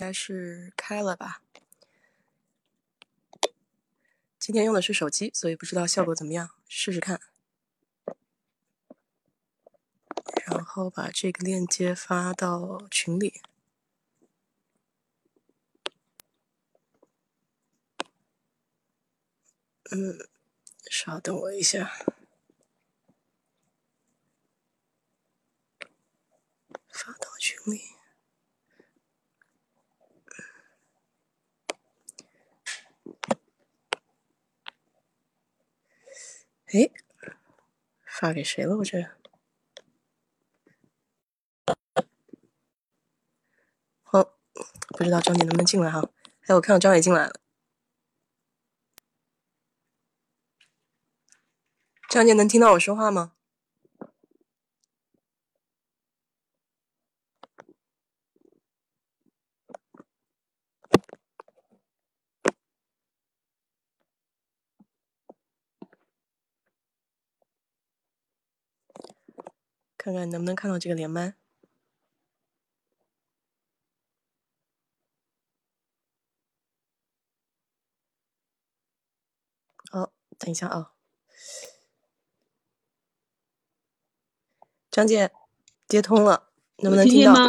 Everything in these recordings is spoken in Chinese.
应该是开了吧？今天用的是手机，所以不知道效果怎么样，试试看。然后把这个链接发到群里。嗯，稍等我一下，发到群里。哎，发给谁了？我这好，不知道张姐能不能进来哈？哎，我看到张伟进来了。张姐能听到我说话吗？看看能不能看到这个连麦。好，等一下啊，张姐接通了，能不能听到？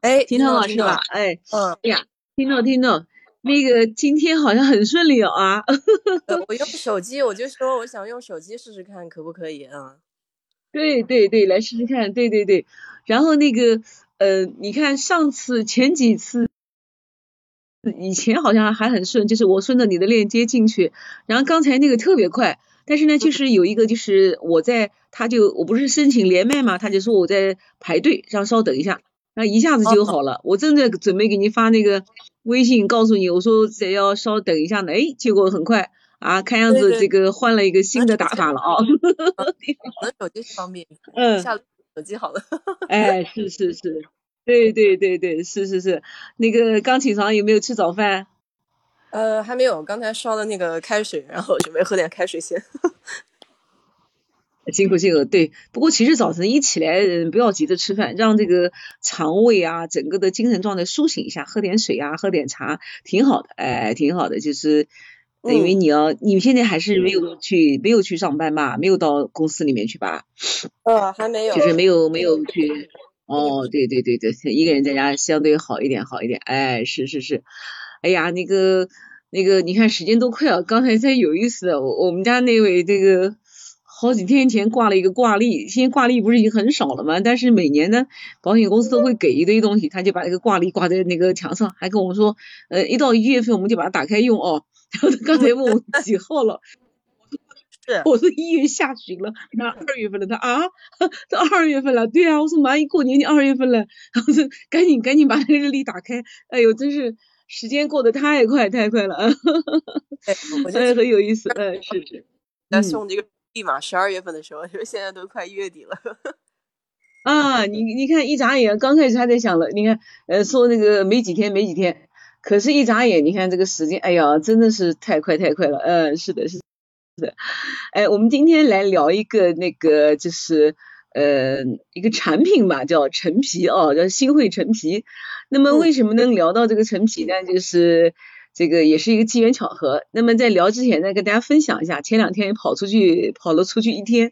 哎，听到了是吧？哎，嗯，哎呀，听到听到，那个今天好像很顺利啊。我用手机，我就说我想用手机试试看，可不可以啊？对对对，来试试看，对对对，然后那个呃，你看上次前几次以前好像还很顺，就是我顺着你的链接进去，然后刚才那个特别快，但是呢，就是有一个就是我在，他就我不是申请连麦嘛，他就说我在排队，让稍等一下，然后一下子就好了，我正在准备给你发那个微信告诉你，我说再要稍等一下呢，哎，结果很快。啊，看样子这个换了一个新的打法了啊！我的手机方便，嗯，下手机好了。哎，是是是，对对对对，是是是。那个刚起床有没有吃早饭？呃，还没有，刚才烧的那个开水，然后准备喝点开水先。辛苦辛苦，对。不过其实早晨一起来，不要急着吃饭，让这个肠胃啊，整个的精神状态苏醒一下，喝点水啊，喝点茶，挺好的，哎，挺好的，就是。因为你要，你现在还是没有去，没有去上班吧？没有到公司里面去吧？呃，还没有，就是没有没有去。哦，对对对对，一个人在家相对好一点，好一点。哎，是是是。哎呀，那个那个，你看时间都快了，刚才才有意思。我我们家那位这个好几天前挂了一个挂历，现在挂历不是已经很少了吗？但是每年呢，保险公司都会给一堆东西，他就把那个挂历挂在那个墙上，还跟我们说，呃，一到一月份我们就把它打开用哦。然后他刚才问我几号了，是，我说一月下旬了，那二月份了，他啊，都二月份了，对啊，我说马上一过年就二月份了，然后说赶紧赶紧把那个日历打开，哎呦，真是时间过得太快太快了，我觉得很有意思，嗯，是是，那送这个密码，十二月份的时候，因为现在都快一月底了，啊，你你看一眨眼，刚开始还在想了，你看，呃，说那个没几天没几天。可是，一眨眼，你看这个时间，哎呀，真的是太快太快了。嗯，是的，是的。哎，我们今天来聊一个那个，就是呃一个产品吧，叫陈皮哦，叫新会陈皮。那么为什么能聊到这个陈皮呢？就是这个也是一个机缘巧合。那么在聊之前呢，跟大家分享一下，前两天跑出去跑了出去一天，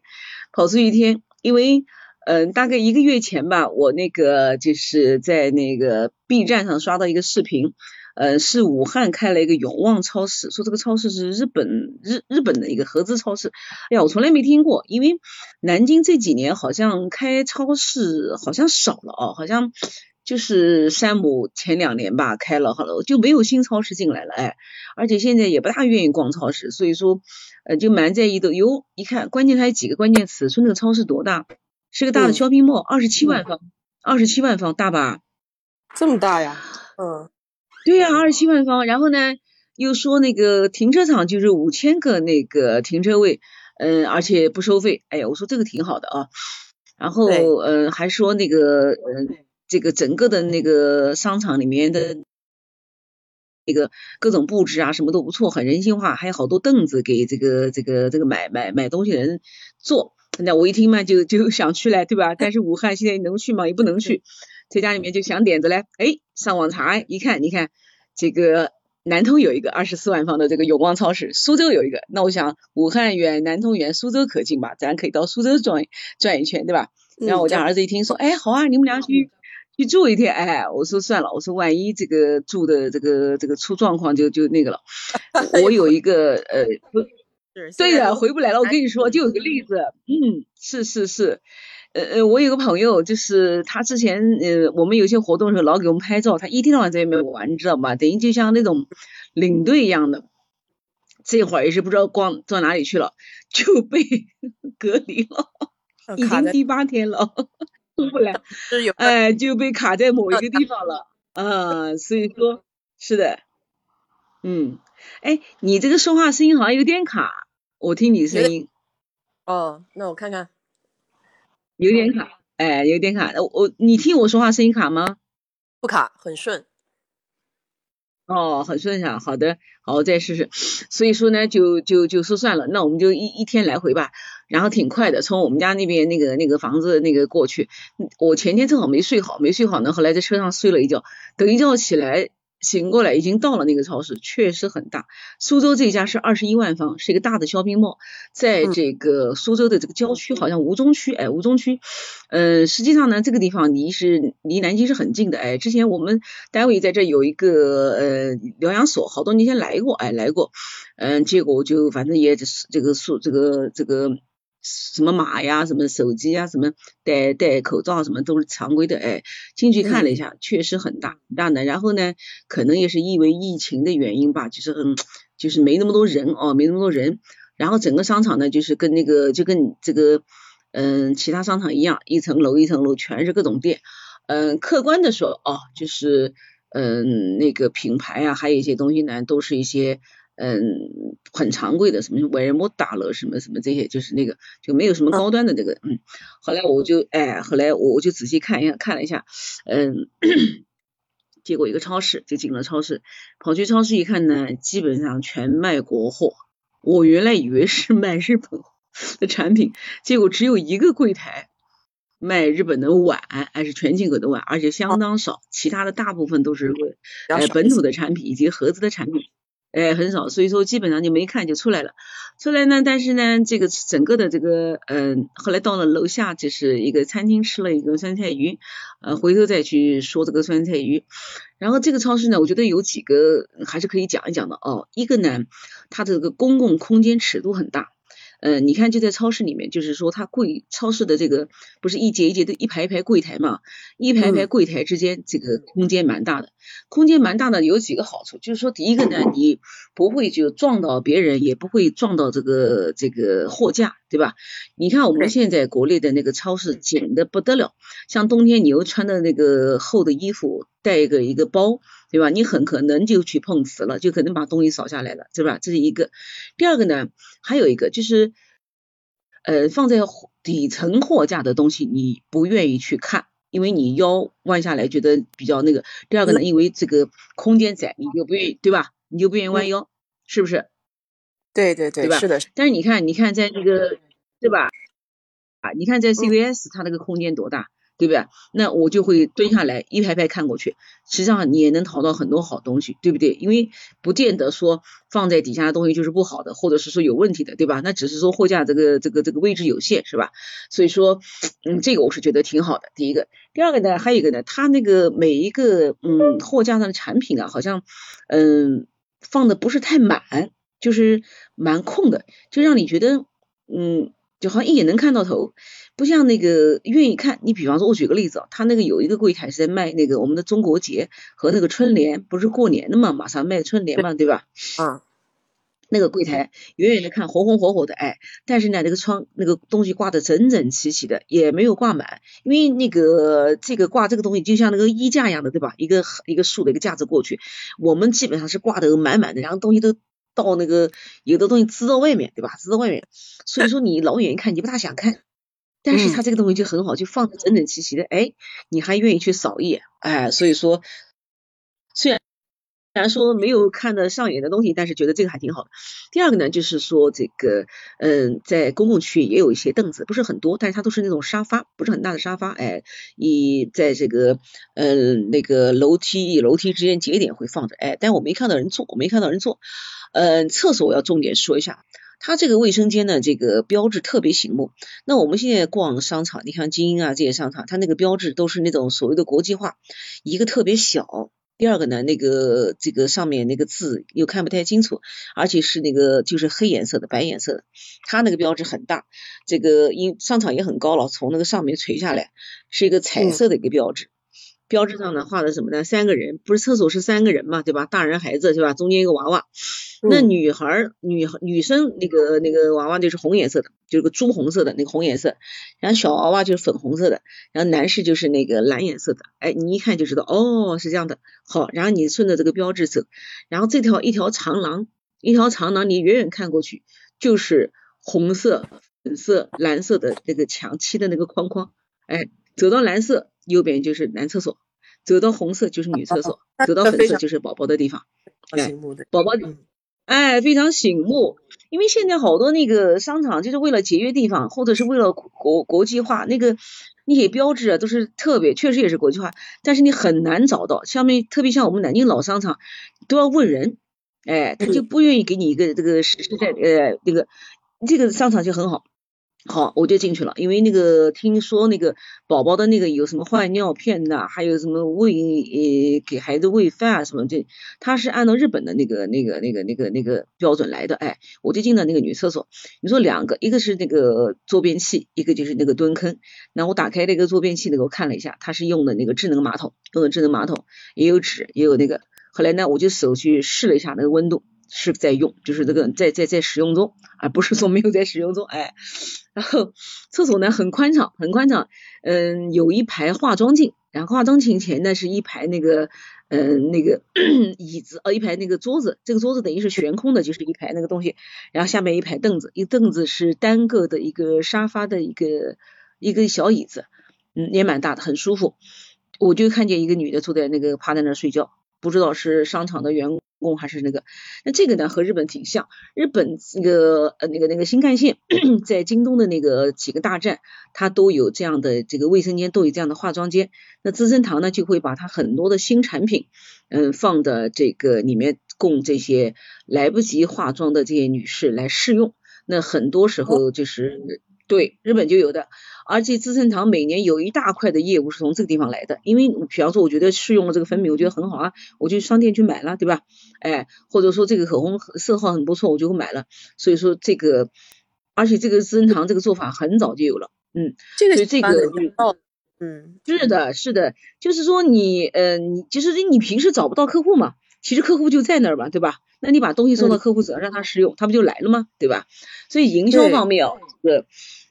跑出去一天，因为嗯大概一个月前吧，我那个就是在那个 B 站上刷到一个视频。呃，是武汉开了一个永旺超市，说这个超市是日本日日本的一个合资超市。哎呀，我从来没听过，因为南京这几年好像开超市好像少了哦，好像就是山姆前两年吧开了，好了就没有新超市进来了，哎，而且现在也不大愿意逛超市，所以说呃就蛮在意的。哟，一看关键它有几个关键词，说那个超市多大，是个大的 shopping mall，二十七万方，二十七万方大吧？这么大呀？嗯。对呀，二十七万方，然后呢，又说那个停车场就是五千个那个停车位，嗯，而且不收费。哎呀，我说这个挺好的啊。然后，嗯，还说那个，嗯，这个整个的那个商场里面的那个各种布置啊，什么都不错，很人性化，还有好多凳子给这个这个这个买买买东西的人坐。那我一听嘛，就就想去了，对吧？但是武汉现在能去吗？也不能去。在家里面就想点子嘞，哎，上网查一看，你看这个南通有一个二十四万方的这个永旺超市，苏州有一个，那我想武汉远，南通远，苏州可近吧，咱可以到苏州转转一圈，对吧？然后我家儿子一听说，哎，好啊，你们俩去去住一天，哎，我说算了，我说万一这个住的这个这个出状况就就那个了，我有一个呃。对的，回不来了。我跟你说，就有个例子，嗯，是是是，呃呃，我有个朋友，就是他之前呃，我们有些活动的时候老给我们拍照，他一天到晚在外面玩，你知道吗？等于就像那种领队一样的，这会儿也是不知道逛到哪里去了，就被 隔离了，已经第八天了，出不来，哎，就被卡在某一个地方了，啊，所以说，是的，嗯，哎，你这个说话声音好像有点卡。我听你声音，哦，那我看看，有点卡，哎，有点卡。我我你听我说话声音卡吗？不卡，很顺。哦，很顺畅。好的，好，我再试试。所以说呢，就就就说算了，那我们就一一天来回吧。然后挺快的，从我们家那边那个那个房子那个过去。我前天正好没睡好，没睡好呢，后来在车上睡了一觉，等一觉起来。醒过来已经到了那个超市，确实很大。苏州这家是二十一万方，是一个大的 shopping mall，在这个苏州的这个郊区，好像吴中区，哎，吴中区。呃，实际上呢，这个地方离是离南京是很近的，哎，之前我们单位在这有一个呃疗养所，好多年前来过，哎，来过，嗯，结果就反正也是这个宿这个这个。什么码呀，什么手机啊，什么戴戴口罩，什么都是常规的。哎，进去看了一下，确实很大很大的。然后呢，可能也是因为疫情的原因吧，就是很就是没那么多人哦，没那么多人。然后整个商场呢，就是跟那个就跟这个嗯其他商场一样，一层楼一层楼全是各种店。嗯，客观的说哦，就是嗯那个品牌啊，还有一些东西呢，都是一些。嗯，很常规的，什么外莫大了，什么什么这些，就是那个就没有什么高端的这个，嗯，后来我就哎，后来我我就仔细看一下，看了一下，嗯，结果一个超市就进了超市，跑去超市一看呢，基本上全卖国货，我原来以为是卖日本的产品，结果只有一个柜台卖日本的碗，还是全进口的碗，而且相当少，其他的大部分都是呃本土的产品以及合资的产品。哎，很少，所以说基本上就没看就出来了。出来呢，但是呢，这个整个的这个，嗯，后来到了楼下就是一个餐厅吃了一个酸菜鱼，呃，回头再去说这个酸菜鱼。然后这个超市呢，我觉得有几个还是可以讲一讲的哦。一个呢，它这个公共空间尺度很大。呃，你看就在超市里面，就是说它柜超市的这个不是一节一节的一排一排柜台嘛，一排排柜台之间这个空间蛮大的，空间蛮大的有几个好处，就是说第一个呢，你不会就撞到别人，也不会撞到这个这个货架，对吧？你看我们现在国内的那个超市紧的不得了，像冬天你又穿的那个厚的衣服，带一个一个包。对吧？你很可能就去碰瓷了，就可能把东西扫下来了，对吧？这是一个。第二个呢，还有一个就是，呃，放在底层货架的东西，你不愿意去看，因为你腰弯下来觉得比较那个。第二个呢，因为这个空间窄，你就不愿意，对吧？你就不愿意弯腰，是不是？对对对，对吧？是的。但是你看，你看在那个，对吧？啊，你看在 CVS，它那个空间多大？对不对？那我就会蹲下来一排排看过去，实际上你也能淘到很多好东西，对不对？因为不见得说放在底下的东西就是不好的，或者是说有问题的，对吧？那只是说货架这个这个这个位置有限，是吧？所以说，嗯，这个我是觉得挺好的。第一个，第二个呢，还有一个呢，它那个每一个嗯货架上的产品啊，好像嗯放的不是太满，就是蛮空的，就让你觉得嗯。就好像一眼能看到头，不像那个愿意看。你比方说，我举个例子啊，他那个有一个柜台是在卖那个我们的中国结和那个春联，不是过年的嘛，马上卖春联嘛，对吧？啊，那个柜台远远的看红红火火的，哎，但是呢，那个窗那个东西挂的整整齐齐的，也没有挂满，因为那个这个挂这个东西就像那个衣架一样的，对吧？一个一个竖的一个架子过去，我们基本上是挂的满满的，然后东西都。到那个有的东西支到外面，对吧？支到外面，所以说你老远一看你不大想看，但是它这个东西就很好，就放的整整齐齐的，哎，你还愿意去扫一眼，哎，所以说虽然然说没有看得上眼的东西，但是觉得这个还挺好的。第二个呢，就是说这个，嗯，在公共区域也有一些凳子，不是很多，但是它都是那种沙发，不是很大的沙发，哎，一在这个，嗯，那个楼梯与楼梯之间节点会放着，哎，但我没看到人坐，我没看到人坐。嗯，厕所我要重点说一下，它这个卫生间的这个标志特别醒目。那我们现在逛商场，你看精英啊这些商场，它那个标志都是那种所谓的国际化，一个特别小。第二个呢，那个这个上面那个字又看不太清楚，而且是那个就是黑颜色的白颜色的，它那个标志很大，这个因商场也很高了，从那个上面垂下来是一个彩色的一个标志，标志上呢画的什么呢？三个人，不是厕所是三个人嘛，对吧？大人孩子对吧？中间一个娃娃。那女孩女女生那个那个娃娃就是红颜色的，就是个朱红色的那个红颜色，然后小娃娃就是粉红色的，然后男士就是那个蓝颜色的，哎，你一看就知道，哦，是这样的。好，然后你顺着这个标志走，然后这条一条长廊，一条长廊，你远远看过去就是红色、粉色、蓝色的那个墙漆的那个框框，哎，走到蓝色右边就是男厕所，走到红色就是女厕所，走到粉色就是宝宝的地方，哎，宝宝。哎，非常醒目，因为现在好多那个商场就是为了节约地方，或者是为了国国际化，那个那些标志啊都是特别，确实也是国际化，但是你很难找到。下面特别像我们南京老商场，都要问人，哎，他就不愿意给你一个这个实实在呃那个这个商场就很好。好，我就进去了，因为那个听说那个宝宝的那个有什么换尿片呐，还有什么喂呃给孩子喂饭啊什么这，他是按照日本的那个那个那个那个那个标准来的，哎，我就进了那个女厕所，你说两个，一个是那个坐便器，一个就是那个蹲坑，那我打开那个坐便器那个我看了一下，它是用的那个智能马桶，用的智能马桶，也有纸，也有那个，后来呢我就手去试了一下那个温度。是在用，就是这个在在在使用中，而不是说没有在使用中，哎，然后厕所呢很宽敞，很宽敞，嗯，有一排化妆镜，然后化妆镜前呢是一排那个，嗯，那个 椅子，呃，一排那个桌子，这个桌子等于是悬空的，就是一排那个东西，然后下面一排凳子，一凳子是单个的一个沙发的一个一个小椅子，嗯，也蛮大的，很舒服，我就看见一个女的坐在那个趴在那儿睡觉，不知道是商场的员工。还是那个，那这个呢和日本挺像，日本那个呃那个那个新干线 在京东的那个几个大站，它都有这样的这个卫生间，都有这样的化妆间。那资生堂呢就会把它很多的新产品，嗯放的这个里面供这些来不及化妆的这些女士来试用。那很多时候就是对日本就有的。而且资生堂每年有一大块的业务是从这个地方来的，因为比方说我觉得试用了这个粉饼，我觉得很好啊，我就商店去买了，对吧？哎，或者说这个口红色号很不错，我就会买了。所以说这个，而且这个资生堂这个做法很早就有了，嗯，这个这个嗯，是的，是的，就是说你呃你其实你平时找不到客户嘛，其实客户就在那儿嘛，对吧？那你把东西送到客户这让他试用，他不就来了吗？对吧？所以营销方面哦，这个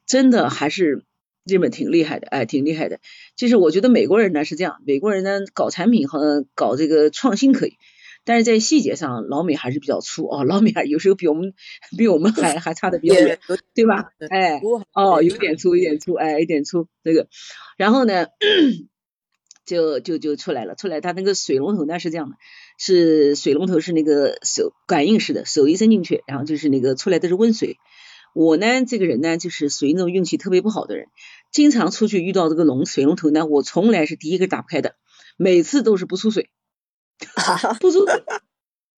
真的还是。日本挺厉害的，哎，挺厉害的。其实我觉得美国人呢是这样，美国人呢搞产品和搞这个创新可以，但是在细节上老美还是比较粗哦，老美还有时候比我们比我们还 还差的比较远，对吧？哎，哦，有点粗，有点粗，哎，有点粗这个。然后呢，就就就出来了，出来他那个水龙头呢是这样的，是水龙头是那个手感应式的，手一伸进去，然后就是那个出来的是温水。我呢，这个人呢，就是属于那种运气特别不好的人，经常出去遇到这个龙水龙头呢，我从来是第一个打不开的，每次都是不出水，不出水，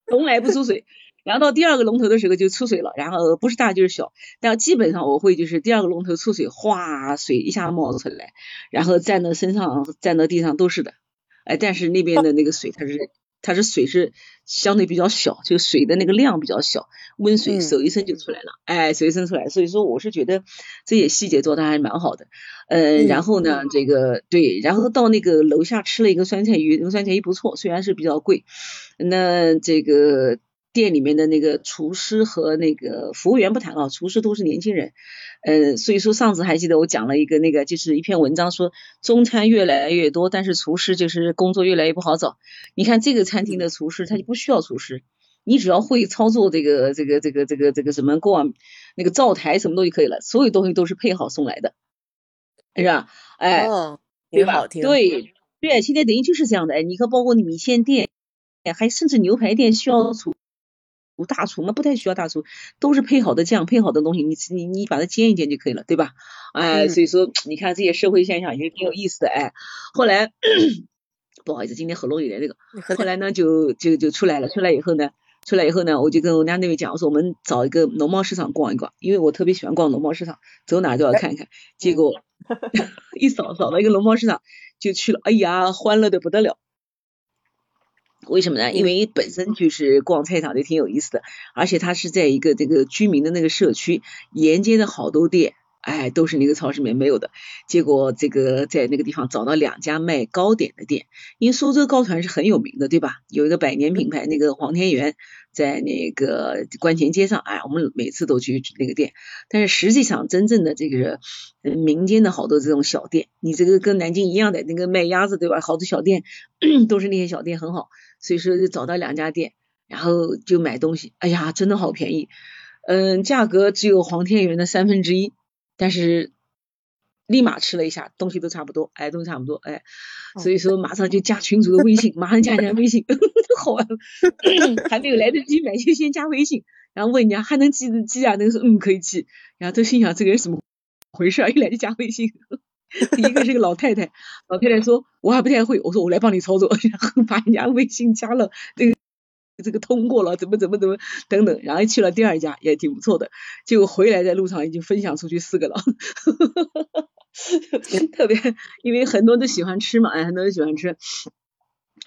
从来不出水。然后到第二个龙头的时候就出水了，然后不是大就是小，但基本上我会就是第二个龙头出水，哗，水一下冒出来，然后站到身上、站到地上都是的。哎，但是那边的那个水它是。它是水是相对比较小，就水的那个量比较小，温水手一伸就出来了，哎，手一伸出来，所以说我是觉得这些细节做的还蛮好的，嗯，然后呢，这个对，然后到那个楼下吃了一个酸菜鱼，那个酸菜鱼不错，虽然是比较贵，那这个。店里面的那个厨师和那个服务员不谈啊，厨师都是年轻人，呃，所以说上次还记得我讲了一个那个，就是一篇文章说中餐越来越多，但是厨师就是工作越来越不好找。你看这个餐厅的厨师他就不需要厨师，你只要会操作这个这个这个这个这个什么过那个灶台什么东西可以了，所有东西都是配好送来的，是吧？哎，对吧？对对，现在等于就是这样的，哎，你看包括你米线店。还甚至牛排店需要厨大厨那？不太需要大厨，都是配好的酱，配好的东西，你你你把它煎一煎就可以了，对吧？哎，所以说你看这些社会现象也挺有意思的，哎，后来 不好意思，今天喉咙有点那个，后来呢就就就出来了，出来以后呢。出来以后呢，我就跟我家那位讲，我说我们找一个农贸市场逛一逛，因为我特别喜欢逛农贸市场，走哪都要看一看。结果 一扫扫到一个农贸市场就去了，哎呀，欢乐的不得了。为什么呢？因为本身就是逛菜场就挺有意思的，而且它是在一个这个居民的那个社区，沿街的好多店。哎，都是那个超市里面没有的。结果这个在那个地方找到两家卖糕点的店，因为苏州糕团是很有名的，对吧？有一个百年品牌，那个黄天元，在那个观前街上，哎，我们每次都去那个店。但是实际上，真正的这个民间的好多这种小店，你这个跟南京一样的那个卖鸭子，对吧？好多小店 都是那些小店很好，所以说就找到两家店，然后就买东西。哎呀，真的好便宜，嗯，价格只有黄天元的三分之一。但是立马吃了一下，东西都差不多，哎，都差不多，哎，所以说马上就加群主的微信，马上加人家微信，好玩，还没有来得及买就先加微信，然后问人家还能寄寄啊？那个说嗯可以寄，然后都心想这个人怎么回事啊？一来就加微信，第一个是个老太太，老太太说我还不太会，我说我来帮你操作，然后把人家微信加了那个。这个通过了，怎么怎么怎么等等，然后去了第二家也挺不错的，结果回来在路上已经分享出去四个了，特别因为很多都喜欢吃嘛，哎，很多人喜欢吃，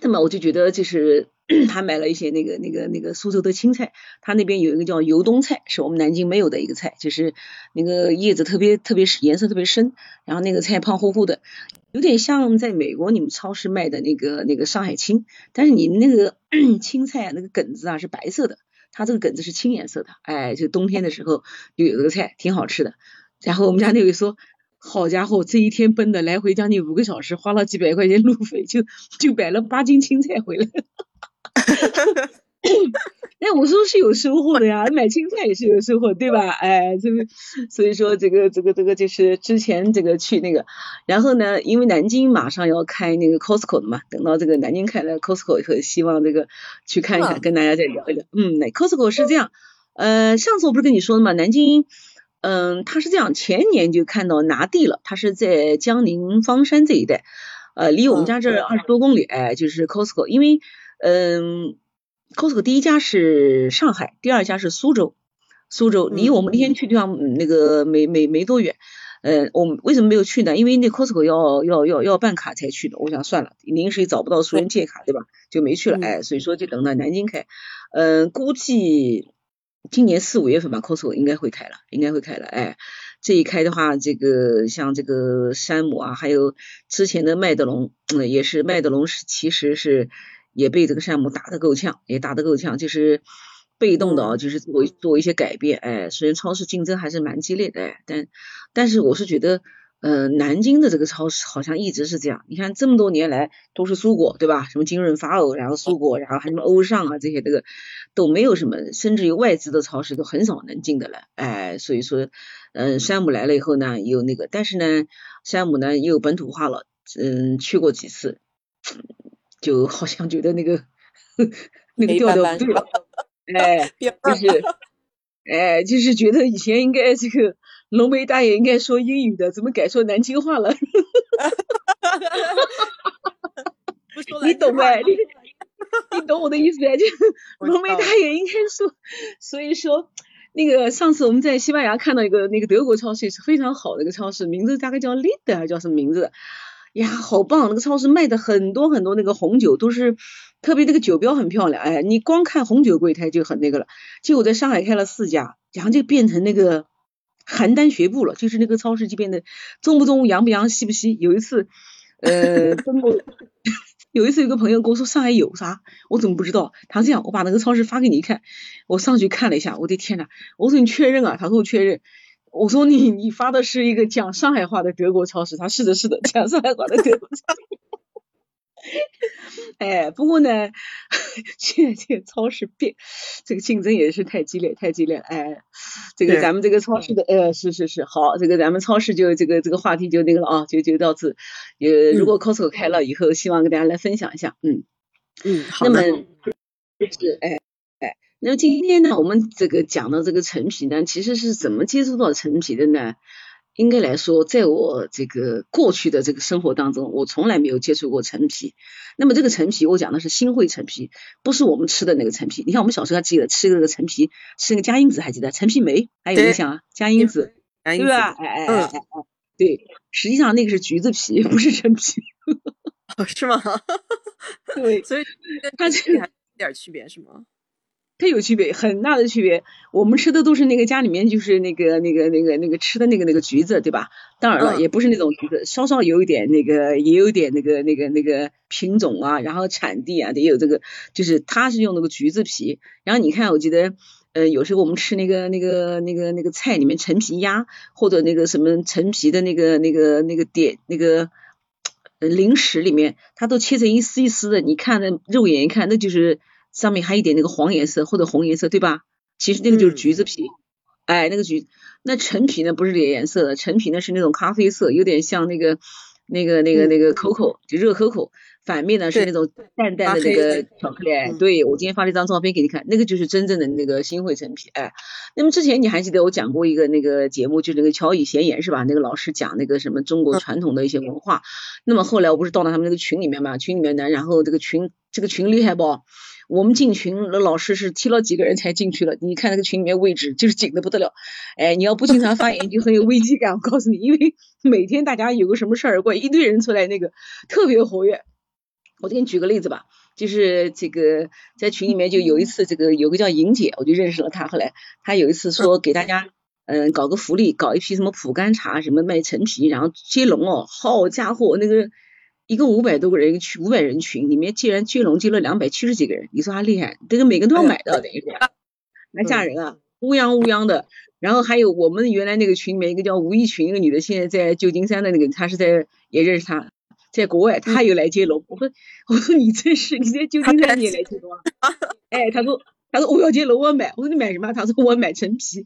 那么我就觉得就是 他买了一些那个那个那个苏州的青菜，他那边有一个叫油冬菜，是我们南京没有的一个菜，就是那个叶子特别特别颜色特别深，然后那个菜胖乎乎的。有点像在美国你们超市卖的那个那个上海青，但是你那个 青菜啊，那个梗子啊是白色的，它这个梗子是青颜色的，哎，就冬天的时候就有这个菜，挺好吃的。然后我们家那位说，好家伙，这一天奔的来回将近五个小时，花了几百块钱路费，就就买了八斤青菜回来。哎，我说是有收获的呀，买青菜也是有收获，对吧？哎，这个所以说这个这个这个就是之前这个去那个，然后呢，因为南京马上要开那个 Costco 的嘛，等到这个南京开了 Costco 以后，希望这个去看一看，跟大家再聊一聊。嗯，那 Costco 是这样，呃，上次我不是跟你说了吗？南京，嗯，他是这样，前年就看到拿地了，他是在江宁方山这一带，呃，离我们家这二十多公里，哎，就是 Costco，因为，嗯。Costco 第一家是上海，第二家是苏州。苏州离我们那天去地方那个没没没多远。呃，我们为什么没有去呢？因为那 Costco 要要要要办卡才去的。我想算了，临时也找不到熟人借卡，对吧？就没去了。哎，所以说就等到南京开。嗯，估计今年四五月份吧，Costco 应该会开了，应该会开了。哎，这一开的话，这个像这个山姆啊，还有之前的麦德龙，嗯，也是麦德龙是其实是。也被这个山姆打得够呛，也打得够呛，就是被动的啊，就是做做一些改变，哎，虽然超市竞争还是蛮激烈的，哎，但但是我是觉得，呃，南京的这个超市好像一直是这样，你看这么多年来都是苏果，对吧？什么金润发欧，然后苏果，然后还什么欧尚啊这些，这个都没有什么，甚至于外资的超市都很少能进的了，哎，所以说，嗯，山姆来了以后呢，有那个，但是呢，山姆呢又本土化了，嗯，去过几次。就好像觉得那个 那个调调不对了，哎，就是，哎，就是觉得以前应该这个浓眉大眼应该说英语的，怎么改说南京话了？你懂呗？你你懂我的意思呗？就浓眉大眼应该说，所以说那个上次我们在西班牙看到一个那个德国超市是非常好的一个超市，名字大概叫 l i d 还是叫什么名字？呀，好棒！那个超市卖的很多很多那个红酒，都是特别那个酒标很漂亮。哎，你光看红酒柜台就很那个了。结果在上海开了四家，然后就变成那个邯郸学步了，就是那个超市就变得中不中、洋不洋、西不西。有一次，呃，中国 有一次有个朋友跟我说上海有啥，我怎么不知道？他这样，我把那个超市发给你看。我上去看了一下，我的天呐，我说你确认啊？他说我确认。我说你你发的是一个讲上海话的德国超市，他是的是的讲上海话的德国超市。哎，不过呢，现 在这个超市变，这个竞争也是太激烈太激烈。哎，这个咱们这个超市的呃是是是好，这个咱们超市就这个这个话题就那个了啊，就就到此。呃，如果 Costco 开了以后，希望跟大家来分享一下。嗯嗯，好的。是，哎哎，那么今天呢，我们这个讲到这个陈皮呢，其实是怎么接触到陈皮的呢？应该来说，在我这个过去的这个生活当中，我从来没有接触过陈皮。那么这个陈皮，我讲的是新会陈皮，不是我们吃的那个陈皮。你看我们小时候还记得吃那个陈皮，吃那个加英子，还记得陈皮梅还有印象啊？加英子，对吧？哎哎哎哎，对，实际上那个是橘子皮，不是陈皮。哦，是吗？对，所以它这个还有点区别，是吗？它有区别，很大的区别。我们吃的都是那个家里面就是那个那个那个那个吃的那个那个橘子，对吧？当然了，也不是那种橘子，稍稍有一点那个，也有点那个那个那个品种啊，然后产地啊，也有这个，就是它是用那个橘子皮。然后你看，我记得，呃，有时候我们吃那个那个那个那个菜里面陈皮鸭，或者那个什么陈皮的那个那个那个点那个零食里面，它都切成一丝一丝的，你看那肉眼一看，那就是。上面还有一点那个黄颜色或者红颜色，对吧？其实那个就是橘子皮，哎，那个橘，那陈皮呢不是这颜色的，陈皮呢是那种咖啡色，有点像那个那个那个那个 coco，就热 coco，反面呢是那种淡淡的那个巧克力。对，我今天发了一张照片给你看，那个就是真正的那个新会陈皮。哎，那么之前你还记得我讲过一个那个节目，就是那个乔以贤言是吧？那个老师讲那个什么中国传统的一些文化。那么后来我不是到了他们那个群里面嘛，群里面呢，然后这个群这个群厉害不？我们进群，那老师是踢了几个人才进去了。你看那个群里面位置就是紧的不得了。哎，你要不经常发言就很有危机感。我告诉你，因为每天大家有个什么事儿，过一堆人出来，那个特别活跃。我给你举个例子吧，就是这个在群里面就有一次，这个有个叫莹姐，我就认识了她。后来她有一次说给大家嗯搞个福利，搞一批什么普洱茶，什么卖陈皮，然后接龙哦，好家伙那个。一个五百多个人一个群，五百人群里面竟然接龙接了两百七十几个人，你说他厉害？这个每个人都要买到，等于是，蛮吓人啊，乌泱乌泱的。然后还有我们原来那个群里面一个叫吴一群，一个女的，现在在旧金山的那个，她是在也认识她，在国外，她又来接龙。我说 我说你真是你在旧金山你也来接龙啊？哎，她说。他说我要去楼，我买。我说你买什么？他说我买陈皮。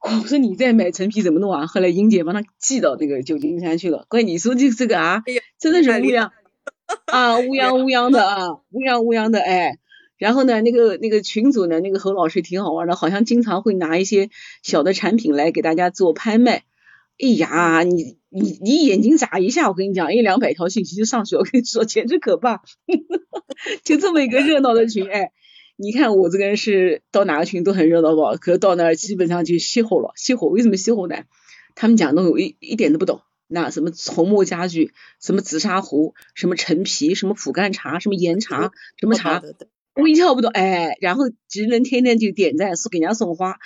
我说你再买陈皮怎么弄啊？后来英姐帮他寄到那个旧金山去了。怪你说这这个啊，真的是乌泱啊，乌泱乌泱的啊，乌泱乌泱的哎。然后呢，那个那个群主呢，那个侯老师挺好玩的，好像经常会拿一些小的产品来给大家做拍卖。哎呀，你你你眼睛眨一下，我跟你讲，一两百条信息就上去了，我跟你说简直可怕。就这么一个热闹的群哎。你看我这个人是到哪个群都很热闹吧，可是到那儿基本上就熄火了。熄火为什么熄火呢？他们讲的我一一点都不懂。那什么红木家具，什么紫砂壶，什么陈皮，什么普干茶，什么岩茶，什么茶，我一窍不懂。哎，然后只能天天就点赞，送给人家送花。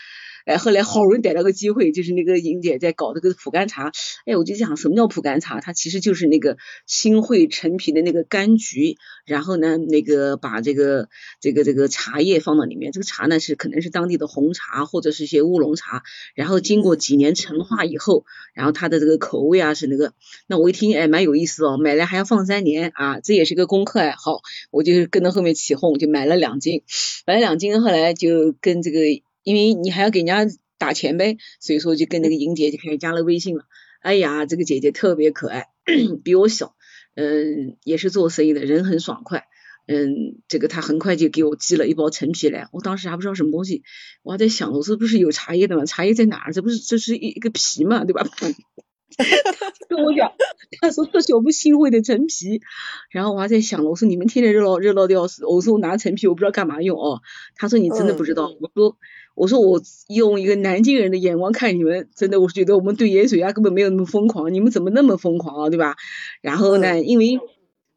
哎，后来好容易逮到个机会，就是那个莹姐在搞这个普甘茶。哎，我就想什么叫普甘茶？它其实就是那个新会陈皮的那个柑橘，然后呢，那个把这个这个这个茶叶放到里面。这个茶呢是可能是当地的红茶或者是一些乌龙茶，然后经过几年陈化以后，然后它的这个口味啊是那个。那我一听，哎，蛮有意思哦，买来还要放三年啊，这也是个功课哎。好，我就跟着后面起哄，就买了两斤，买了两斤，后来就跟这个。因为你还要给人家打钱呗，所以说就跟那个莹姐就开始加了微信了。哎呀，这个姐姐特别可爱，比我小，嗯，也是做生意的，人很爽快，嗯，这个她很快就给我寄了一包陈皮来，我当时还不知道什么东西，我还在想，我说不是有茶叶的吗？茶叶在哪儿？这不是这是一一个皮嘛，对吧？跟我讲，他说这是我们新会的陈皮，然后我还在想了，我说你们天天热闹热闹的要死，我说我拿陈皮我不知道干嘛用哦，他说你真的不知道，我说我说我用一个南京人的眼光看你们，真的我是觉得我们对盐水鸭根本没有那么疯狂，你们怎么那么疯狂啊，对吧？然后呢，因为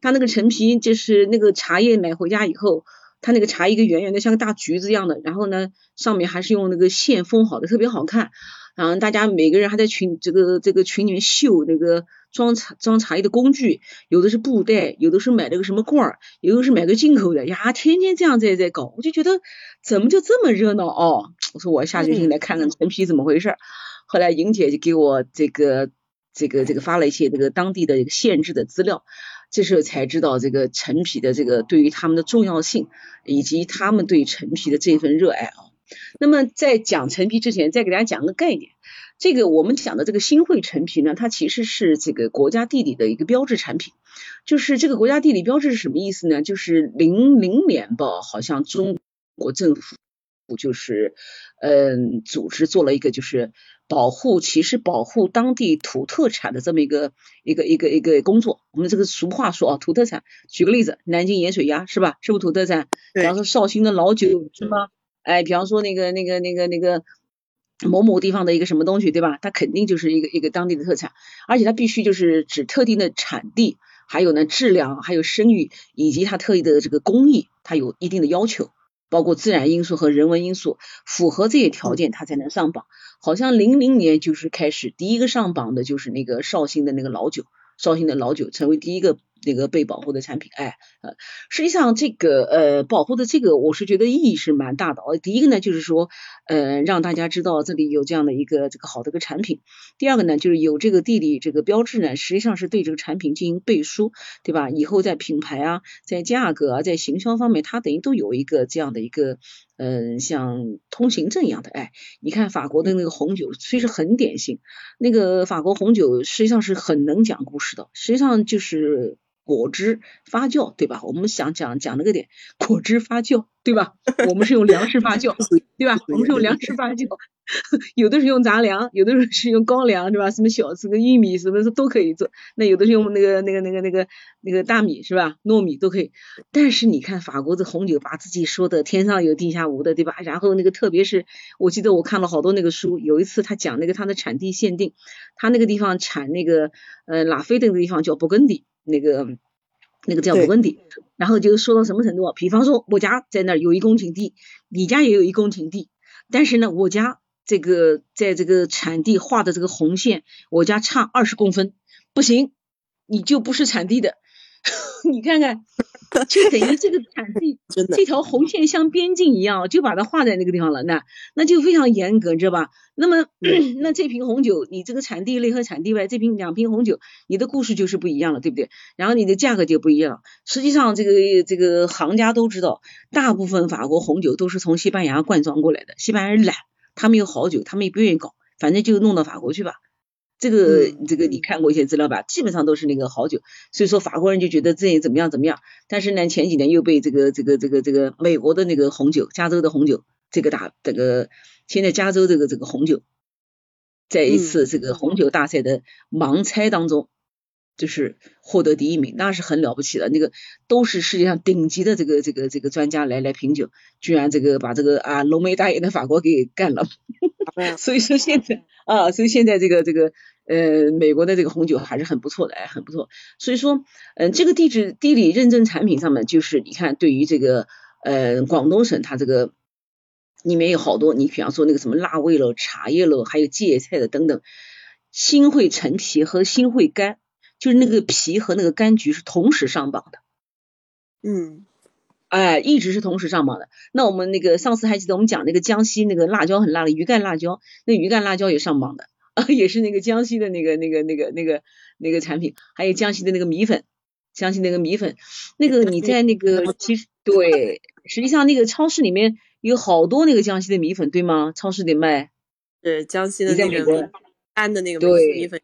他那个陈皮就是那个茶叶买回家以后，他那个茶一个圆圆的像个大橘子一样的，然后呢上面还是用那个线封好的，特别好看。然后大家每个人还在群这个这个群里面秀那个装茶装茶叶的工具，有的是布袋，有的是买了个什么罐儿，有的是买个进口的呀，天天这样在在搞，我就觉得怎么就这么热闹哦？我说我下决心来看看陈皮怎么回事儿。后来莹姐就给我这个这个这个发了一些这个当地的一个限制的资料，这时候才知道这个陈皮的这个对于他们的重要性，以及他们对陈皮的这份热爱啊。那么在讲陈皮之前，再给大家讲个概念。这个我们讲的这个新会陈皮呢，它其实是这个国家地理的一个标志产品。就是这个国家地理标志是什么意思呢？就是零零年吧，好像中国政府就是嗯组织做了一个就是保护，其实保护当地土特产的这么一个一个一个一个工作。我们这个俗话说啊，土特产，举个例子，南京盐水鸭是吧？是不是土特产？比方说绍兴的老酒是吗？哎，比方说那个那个那个那个。某某地方的一个什么东西，对吧？它肯定就是一个一个当地的特产，而且它必须就是指特定的产地，还有呢质量，还有声誉，以及它特异的这个工艺，它有一定的要求，包括自然因素和人文因素，符合这些条件它才能上榜。好像零零年就是开始第一个上榜的就是那个绍兴的那个老酒，绍兴的老酒成为第一个。那个被保护的产品，哎，呃，实际上这个呃保护的这个，我是觉得意义是蛮大的。第一个呢，就是说，呃，让大家知道这里有这样的一个这个好的一个产品。第二个呢，就是有这个地理这个标志呢，实际上是对这个产品进行背书，对吧？以后在品牌啊，在价格啊，在行销方面，它等于都有一个这样的一个。嗯，像通行证一样的，哎，你看法国的那个红酒，其实很典型。那个法国红酒实际上是很能讲故事的，实际上就是果汁发酵，对吧？我们想讲讲那个点，果汁发酵，对吧？我们是用粮食发酵，对吧？我们是用粮食发酵。有的是用杂粮，有的是是用高粱，对吧？什么小这个玉米什么都可以做。那有的是用那个那个那个那个那个大米，是吧？糯米都可以。但是你看法国的红酒，把自己说的天上有地下无的，对吧？然后那个特别是我记得我看了好多那个书，有一次他讲那个它的产地限定，他那个地方产那个呃拉菲的那个地方叫勃艮第，那个那个叫勃艮第。然后就说到什么程度？比方说我家在那儿有一公顷地，你家也有一公顷地，但是呢我家。这个在这个产地画的这个红线，我家差二十公分，不行，你就不是产地的。你看看，就等于这个产地 这条红线像边境一样，就把它画在那个地方了。那那就非常严格，知道吧？那么 那这瓶红酒，你这个产地内和产地外，这瓶两瓶红酒，你的故事就是不一样了，对不对？然后你的价格就不一样。实际上，这个这个行家都知道，大部分法国红酒都是从西班牙灌装过来的，西班牙人懒。他们有好酒，他们也不愿意搞，反正就弄到法国去吧。这个这个你看过一些资料吧？基本上都是那个好酒，所以说法国人就觉得这怎么样怎么样。但是呢，前几年又被这个这个这个这个美国的那个红酒，加州的红酒，这个打这个现在加州这个这个红酒，在一次这个红酒大赛的盲猜当中。就是获得第一名，那是很了不起的。那个都是世界上顶级的这个这个这个专家来来品酒，居然这个把这个啊浓眉大眼的法国给干了。所以说现在啊，所以现在这个这个呃美国的这个红酒还是很不错的，哎，很不错。所以说嗯，这个地质地理认证产品上面，就是你看对于这个呃广东省，它这个里面有好多，你比方说那个什么辣味喽、茶叶喽，还有芥菜的等等，新会陈皮和新会干。就是那个皮和那个柑橘是同时上榜的，嗯，哎，一直是同时上榜的。那我们那个上次还记得我们讲那个江西那个辣椒很辣的鱼干辣椒，那鱼干辣椒也上榜的啊，也是那个江西的那个那个那个那个那个产品，还有江西的那个米粉，江西那个米粉，那个你在那个其实对，实际上那个超市里面有好多那个江西的米粉，对吗？超市里卖，是江西的那个安的那个米粉。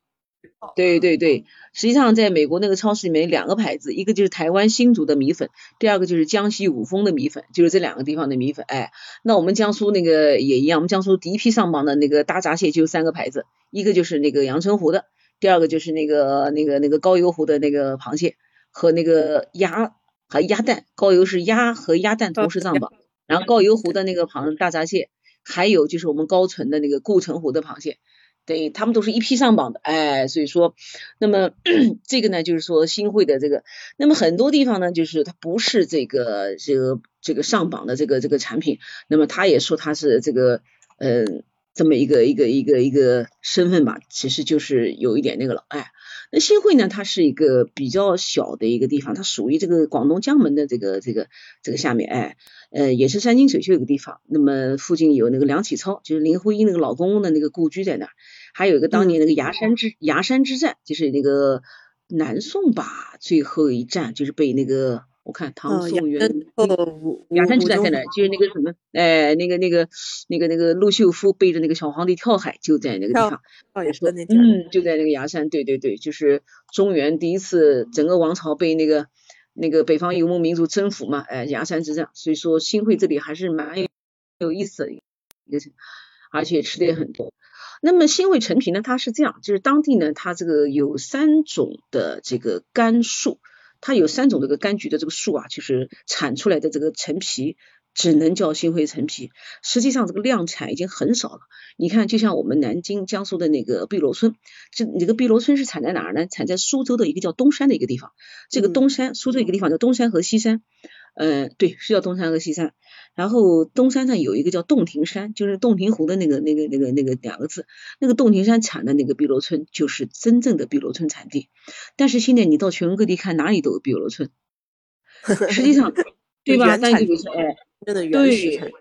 对对对，实际上在美国那个超市里面两个牌子，一个就是台湾新竹的米粉，第二个就是江西五峰的米粉，就是这两个地方的米粉。哎，那我们江苏那个也一样，我们江苏第一批上榜的那个大闸蟹就三个牌子，一个就是那个阳澄湖的，第二个就是那个那个那个高邮湖的那个螃蟹和那个鸭和鸭蛋，高邮是鸭和鸭蛋同时上榜，然后高邮湖的那个螃大闸蟹，还有就是我们高淳的那个固城湖的螃蟹。对，他们都是一批上榜的，哎，所以说，那么 这个呢，就是说新会的这个，那么很多地方呢，就是它不是这个这个这个上榜的这个这个产品，那么他也说他是这个嗯这么一个一个一个一个身份吧，其实就是有一点那个了，哎，那新会呢，它是一个比较小的一个地方，它属于这个广东江门的这个这个这个下面，哎，呃，也是山清水秀一个地方，那么附近有那个梁启超，就是林徽因那个老公公的那个故居在那儿。还有一个当年那个崖山之崖山之战，就是那个南宋吧，最后一战就是被那个我看唐宋元哦，雅山之战在哪？就是那个什么，哎，那个那个那个那个陆秀夫背着那个小皇帝跳海，就在那个地方。也说嗯，就在那个崖山，对对对，就是中原第一次整个王朝被那个那个北方游牧民族征服嘛，哎，崖山之战。所以说新会这里还是蛮有有意思的一个，而且吃的也很多。那么新会陈皮呢，它是这样，就是当地呢，它这个有三种的这个甘树。它有三种这个柑橘的这个树啊，就是产出来的这个陈皮只能叫新会陈皮，实际上这个量产已经很少了。你看，就像我们南京、江苏的那个碧螺春，这这个碧螺春是产在哪儿呢？产在苏州的一个叫东山的一个地方。这个东山，苏州一个地方叫东山和西山，嗯，对，是叫东山和西山。然后东山上有一个叫洞庭山，就是洞庭湖的那个那个那个那个两个字，那个洞庭山产的那个碧螺春就是真正的碧螺春产地。但是现在你到全国各地看，哪里都有碧螺春，实际上对吧？但是就是哎，对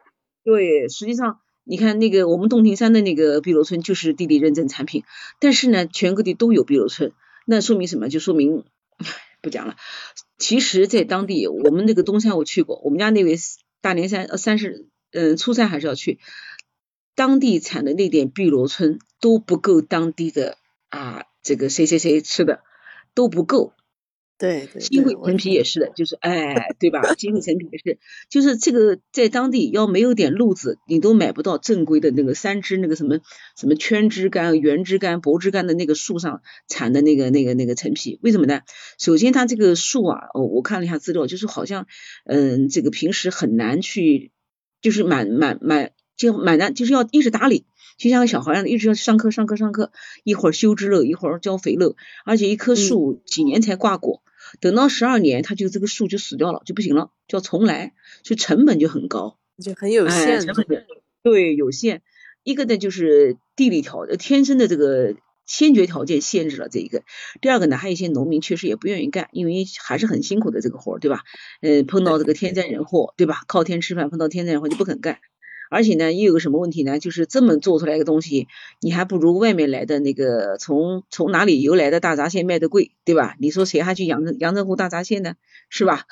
对，实际上你看那个我们洞庭山的那个碧螺春就是地理认证产品，但是呢，全国各地都有碧螺春，那说明什么？就说明不讲了。其实，在当地我们那个东山我去过，我们家那位。大年三呃三十嗯初三还是要去，当地产的那点碧螺春都不够当地的啊这个谁谁谁吃的都不够。对对，金汇陈皮也是的，就是哎，对吧？金汇陈皮也是，就是这个在当地要没有点路子，你都买不到正规的那个三枝那个什么什么圈枝干、圆枝干、薄枝干的那个树上产的那个那个那个陈皮。为什么呢？首先它这个树啊，哦，我看了一下资料，就是好像嗯，这个平时很难去，就是蛮蛮蛮就买单，就是要一直打理。就像个小孩一样，一直要上课上课上课，一会儿修枝了，一会儿浇肥了，而且一棵树几年才挂果，等到十二年，它就这个树就死掉了，就不行了，就要重来，所以成本就很高，就很有限，成本对有限。一个呢就是地理条天生的这个先决条件限制了这一个，第二个呢还有一些农民确实也不愿意干，因为还是很辛苦的这个活儿，对吧？嗯，碰到这个天灾人祸，对吧？靠天吃饭，碰到天灾人祸就不肯干。而且呢，又有个什么问题呢？就是这么做出来一个东西，你还不如外面来的那个从从哪里邮来的大闸蟹卖的贵，对吧？你说谁还去阳澄阳澄湖大闸蟹呢？是吧？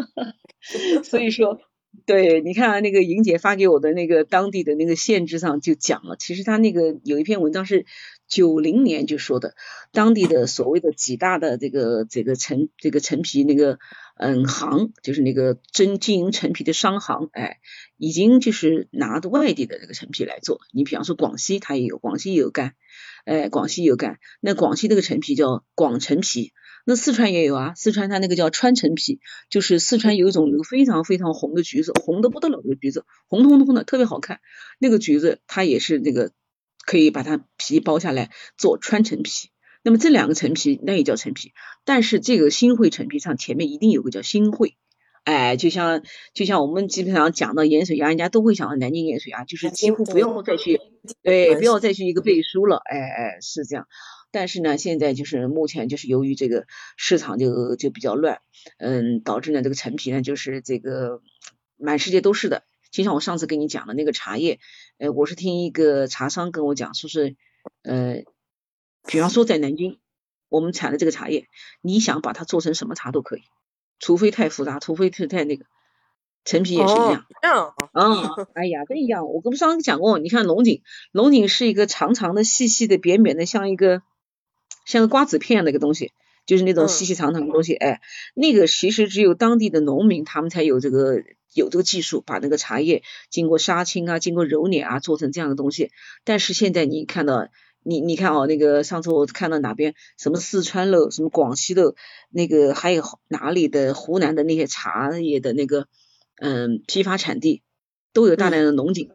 所以说，对，你看那个莹姐发给我的那个当地的那个县志上就讲了，其实他那个有一篇文章是九零年就说的，当地的所谓的几大的这个这个陈这个陈皮那个。嗯，行就是那个真经营陈皮的商行，哎，已经就是拿的外地的这个陈皮来做。你比方说广西，它也有，广西也有干，哎，广西有干。那广西这个陈皮叫广陈皮，那四川也有啊，四川它那个叫川陈皮，就是四川有一种那个非常非常红的橘子，红的不得了的橘子，红彤彤的，特别好看。那个橘子它也是那个可以把它皮剥下来做穿陈皮。那么这两个陈皮那也叫陈皮，但是这个新会陈皮上前面一定有个叫新会，哎，就像就像我们基本上讲到盐水鸭，人家都会想到南京盐水鸭，就是几乎不用再去，对，不要再去一个背书了，哎哎是这样。但是呢，现在就是目前就是由于这个市场就就比较乱，嗯，导致呢这个陈皮呢就是这个满世界都是的。就像我上次跟你讲的那个茶叶，呃，我是听一个茶商跟我讲说是，呃。比方说在南京，我们产的这个茶叶，你想把它做成什么茶都可以，除非太复杂，除非太太那个。陈皮也是一样。哦。啊，哎呀，真一样。我跟不上次讲过，你看龙井，龙井是一个长长的、细细的、扁扁的，像一个像个瓜子片那个东西，就是那种细细长长的东西。哎，那个其实只有当地的农民他们才有这个有这个技术，把那个茶叶经过杀青啊，经过揉捻啊，做成这样的东西。但是现在你看到。你你看哦，那个上次我看到哪边什么四川的，什么广西的，那个还有哪里的湖南的那些茶叶的那个嗯批发产地都有大量的龙井，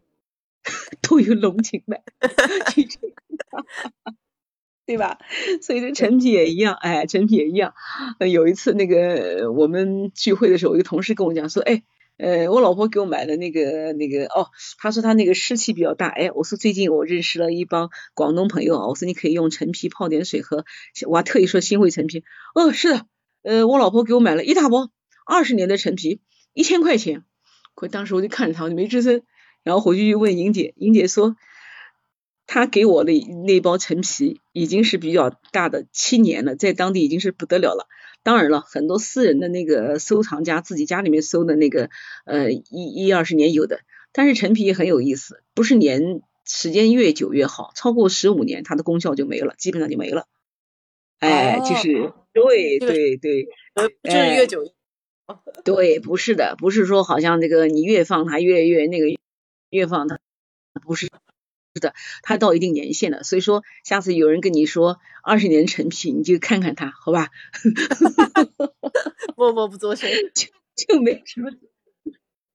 都有龙井卖，对吧？所以这陈皮也一样，哎，陈皮也一样。有一次那个我们聚会的时候，一个同事跟我讲说，哎。呃，我老婆给我买的那个那个哦，她说她那个湿气比较大，哎，我说最近我认识了一帮广东朋友啊，我说你可以用陈皮泡点水喝，我还特意说新会陈皮，哦，是的，呃，我老婆给我买了一大包二十年的陈皮，一千块钱，可当时我就看着她，我就没吱声，然后回去就问莹姐，莹姐说，他给我的那包陈皮已经是比较大的，七年了，在当地已经是不得了了。当然了，很多私人的那个收藏家自己家里面收的那个，呃，一一二十年有的。但是陈皮也很有意思，不是年时间越久越好，超过十五年它的功效就没了，基本上就没了。哎，就是对对对，就是越久。对，不是的，不是说好像这个你越放它越越那个越放它，不是是的，它到一定年限了。所以说，下次有人跟你说二十年陈皮，你就看看它，好吧？默默不作声，就就没什么。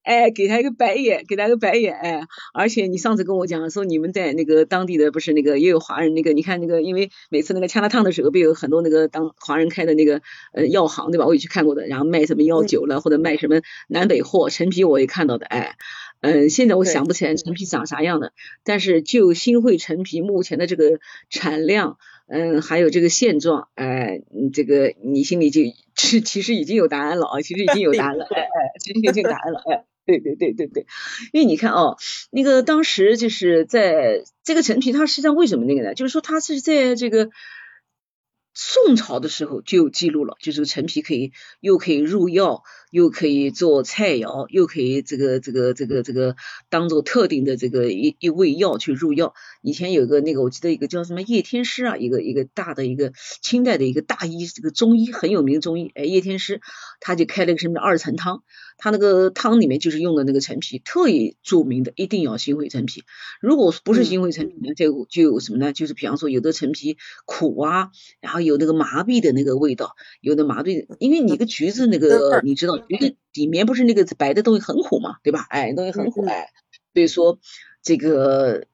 哎，给他一个白眼，给他个白眼，哎，而且你上次跟我讲说你们在那个当地的不是那个也有华人那个，你看那个，因为每次那个掐拉烫的时候，不有很多那个当华人开的那个呃药行对吧？我也去看过的，然后卖什么药酒了，或者卖什么南北货陈皮，我也看到的，哎，嗯，现在我想不起来陈皮长啥样的，但是就新会陈皮目前的这个产量，嗯，还有这个现状，哎，这个你心里就其其实已经有答案了啊，其实已经有答案了，哎哎，其实已经有答案了，哎。对对对对对，因为你看哦，那个当时就是在这个陈皮，它实际上为什么那个呢？就是说它是在这个。宋朝的时候就有记录了，就是陈皮可以又可以入药，又可以做菜肴，又可以这个这个这个这个当做特定的这个一一味药去入药。以前有个那个我记得一个叫什么叶天师啊，一个一个大的一个清代的一个大医，这个中医很有名的中医，哎叶天师他就开了个什么二陈汤，他那个汤里面就是用的那个陈皮，特意注明的一定要新会陈皮。如果不是新会陈皮呢，就就有什么呢？就是比方说有的陈皮苦啊，然后。有那个麻痹的那个味道，有的麻痹，因为你个橘子那个，你知道橘子里面不是那个白的东西很苦嘛，对吧？哎，东西很苦哎，所以说这个。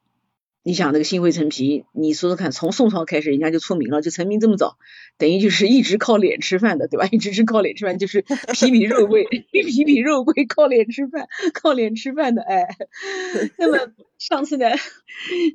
你想那个新会陈皮，你说说看，从宋朝开始人家就出名了，就成名这么早，等于就是一直靠脸吃饭的，对吧？一直是靠脸吃饭，就是皮皮肉贵，皮皮肉贵，靠脸吃饭，靠脸吃饭的，哎。那么上次呢，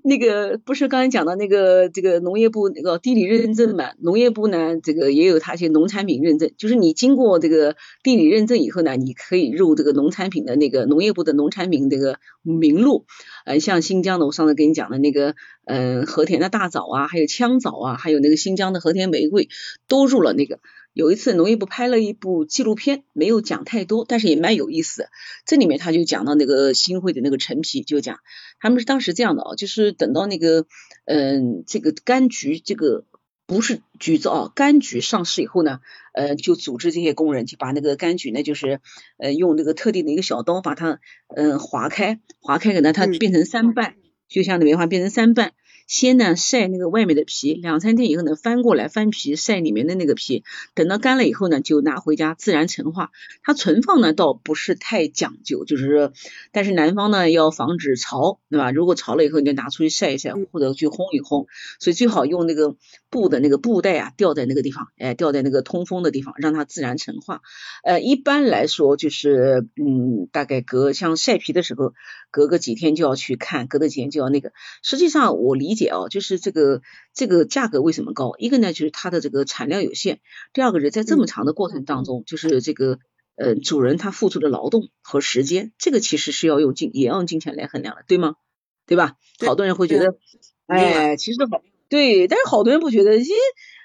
那个不是刚才讲的那个这个农业部那个地理认证嘛？农业部呢，这个也有它一些农产品认证，就是你经过这个地理认证以后呢，你可以入这个农产品的那个农业部的农产品这个名录。呃，像新疆的，我上次跟你讲的那个，嗯，和田的大枣啊，还有羌枣啊，还有那个新疆的和田玫瑰，都入了那个。有一次农业部拍了一部纪录片，没有讲太多，但是也蛮有意思的。这里面他就讲到那个新会的那个陈皮，就讲他们是当时这样的啊，就是等到那个，嗯，这个柑橘这个。不是橘子啊，柑橘上市以后呢，呃，就组织这些工人，就把那个柑橘呢，就是呃，用那个特定的一个小刀把它嗯划开，划开给呢，它变成三瓣，就像那棉花变成三瓣。先呢晒那个外面的皮，两三天以后呢翻过来翻皮晒里面的那个皮，等到干了以后呢就拿回家自然陈化。它存放呢倒不是太讲究，就是但是南方呢要防止潮，对吧？如果潮了以后你就拿出去晒一晒或者去烘一烘，所以最好用那个布的那个布袋啊吊在那个地方，哎吊在那个通风的地方，让它自然陈化。呃一般来说就是嗯大概隔像晒皮的时候隔个几天就要去看，隔个几天就要那个。实际上我理。解哦，就是这个这个价格为什么高？一个呢，就是它的这个产量有限；第二个是在这么长的过程当中，就是这个呃主人他付出的劳动和时间，这个其实是要用金也要用金钱来衡量的，对吗？对吧？好多人会觉得，哎，其实好对，但是好多人不觉得，咦。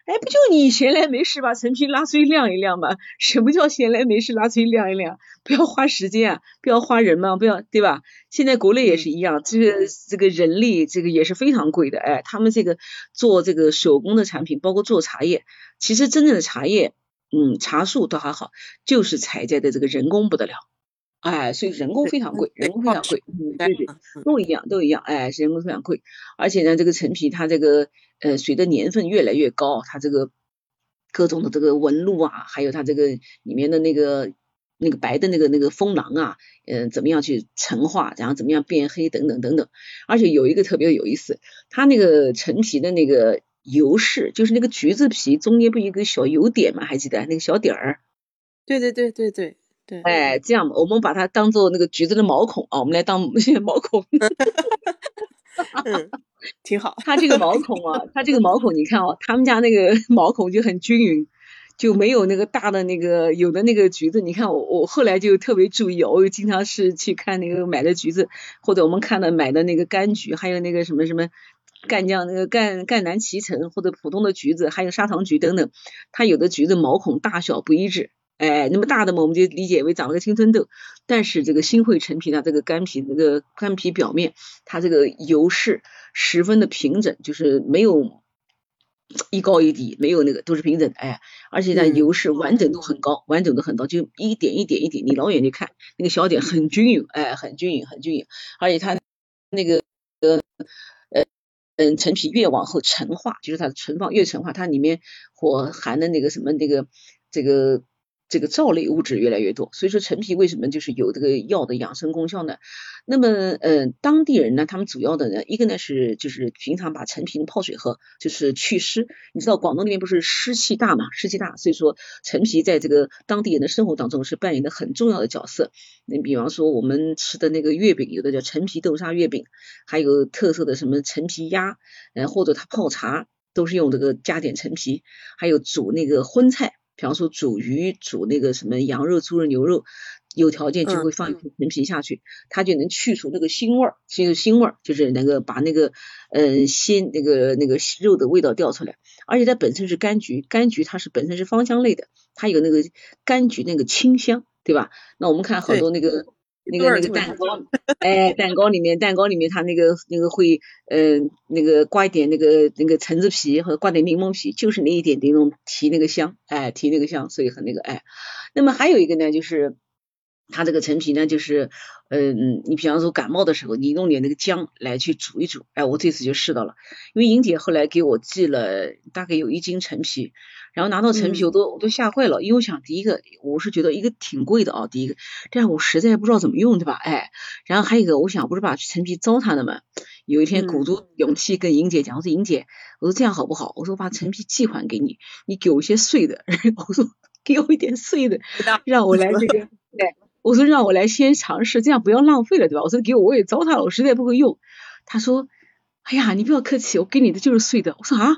哎，不就你闲来没事把陈皮拉出去晾一晾吗？什么叫闲来没事拉出去晾一晾？不要花时间啊，不要花人嘛，不要对吧？现在国内也是一样，这个这个人力这个也是非常贵的。哎，他们这个做这个手工的产品，包括做茶叶，其实真正的茶叶，嗯，茶树倒还好，就是采摘的这个人工不得了。哎，所以人工非常贵，人工非常贵，嗯，对对，都一样，都一样，哎，人工非常贵，而且呢，这个陈皮它这个呃，随着年份越来越高，它这个各种的这个纹路啊，还有它这个里面的那个那个白的那个那个锋囊啊，嗯，怎么样去陈化，然后怎么样变黑等等等等，而且有一个特别有意思，它那个陈皮的那个油饰，就是那个橘子皮中间不有一个小油点吗？还记得那个小点儿？对对对对对。对，哎，这样我们把它当做那个橘子的毛孔啊，我们来当 毛孔，嗯，挺好。它这个毛孔啊，它这个毛孔，你看哦，他们家那个 毛孔就很均匀，就没有那个大的那个有的那个橘子。你看我我后来就特别注意哦，我经常是去看那个买的橘子，或者我们看的买的那个柑橘，还有那个什么什么赣江那个赣赣南脐橙或者普通的橘子，还有砂糖橘等等，它有的橘子毛孔大小不一致，哎，那么大的嘛，我们就理解为长了个青春痘。但是这个新会陈皮呢，这个干皮那个干皮表面，它这个油饰十分的平整，就是没有。一高一低，没有那个都是平整的，哎，而且呢油是完整度很高，完整度很高，就一点一点一点，你老远就看那个小点很均匀，哎，很均匀，很均匀，而且它那个呃呃嗯陈皮越往后陈化，就是它的存放越陈化，它里面火含的那个什么那个这个。这个皂类物质越来越多，所以说陈皮为什么就是有这个药的养生功效呢？那么，呃，当地人呢，他们主要的呢，一个呢是就是平常把陈皮泡水喝，就是祛湿。你知道广东那边不是湿气大嘛，湿气大，所以说陈皮在这个当地人的生活当中是扮演的很重要的角色。你比方说我们吃的那个月饼，有的叫陈皮豆沙月饼，还有特色的什么陈皮鸭，呃，或者他泡茶都是用这个加点陈皮，还有煮那个荤菜。比方说煮鱼、煮那个什么羊肉、猪肉、牛肉，有条件就会放一片陈皮下去，它就能去除那个腥味儿，去除腥味儿，就是那个把那个嗯鲜那个那个肉的味道调出来。而且它本身是柑橘，柑橘它是本身是芳香类的，它有那个柑橘那个清香，对吧？那我们看好多那个。那个那个蛋糕，哎，蛋糕里面蛋糕里面它那个那个会，嗯，那个挂一点那个那个橙子皮或者挂点柠檬皮，就是那一点那种提那个香，哎，提那个香，所以很那个哎。那么还有一个呢，就是它这个陈皮呢，就是嗯，你比方说感冒的时候，你弄点那个姜来去煮一煮，哎，我这次就试到了，因为莹姐后来给我寄了大概有一斤陈皮。然后拿到陈皮，我都我都吓坏了，因为我想第一个我是觉得一个挺贵的啊，第一个，这样我实在不知道怎么用，对吧？哎，然后还有一个，我想不是把陈皮糟蹋了吗？有一天鼓足勇气跟莹姐讲，我说莹姐，我说这样好不好？我说把陈皮寄还给你，你给我一些碎的，我说给我一点碎的，让我来这个，哎，我说让我来先尝试，这样不要浪费了，对吧？我说给我我也糟蹋了，我实在不会用。他说，哎呀，你不要客气，我给你的就是碎的。我说啊。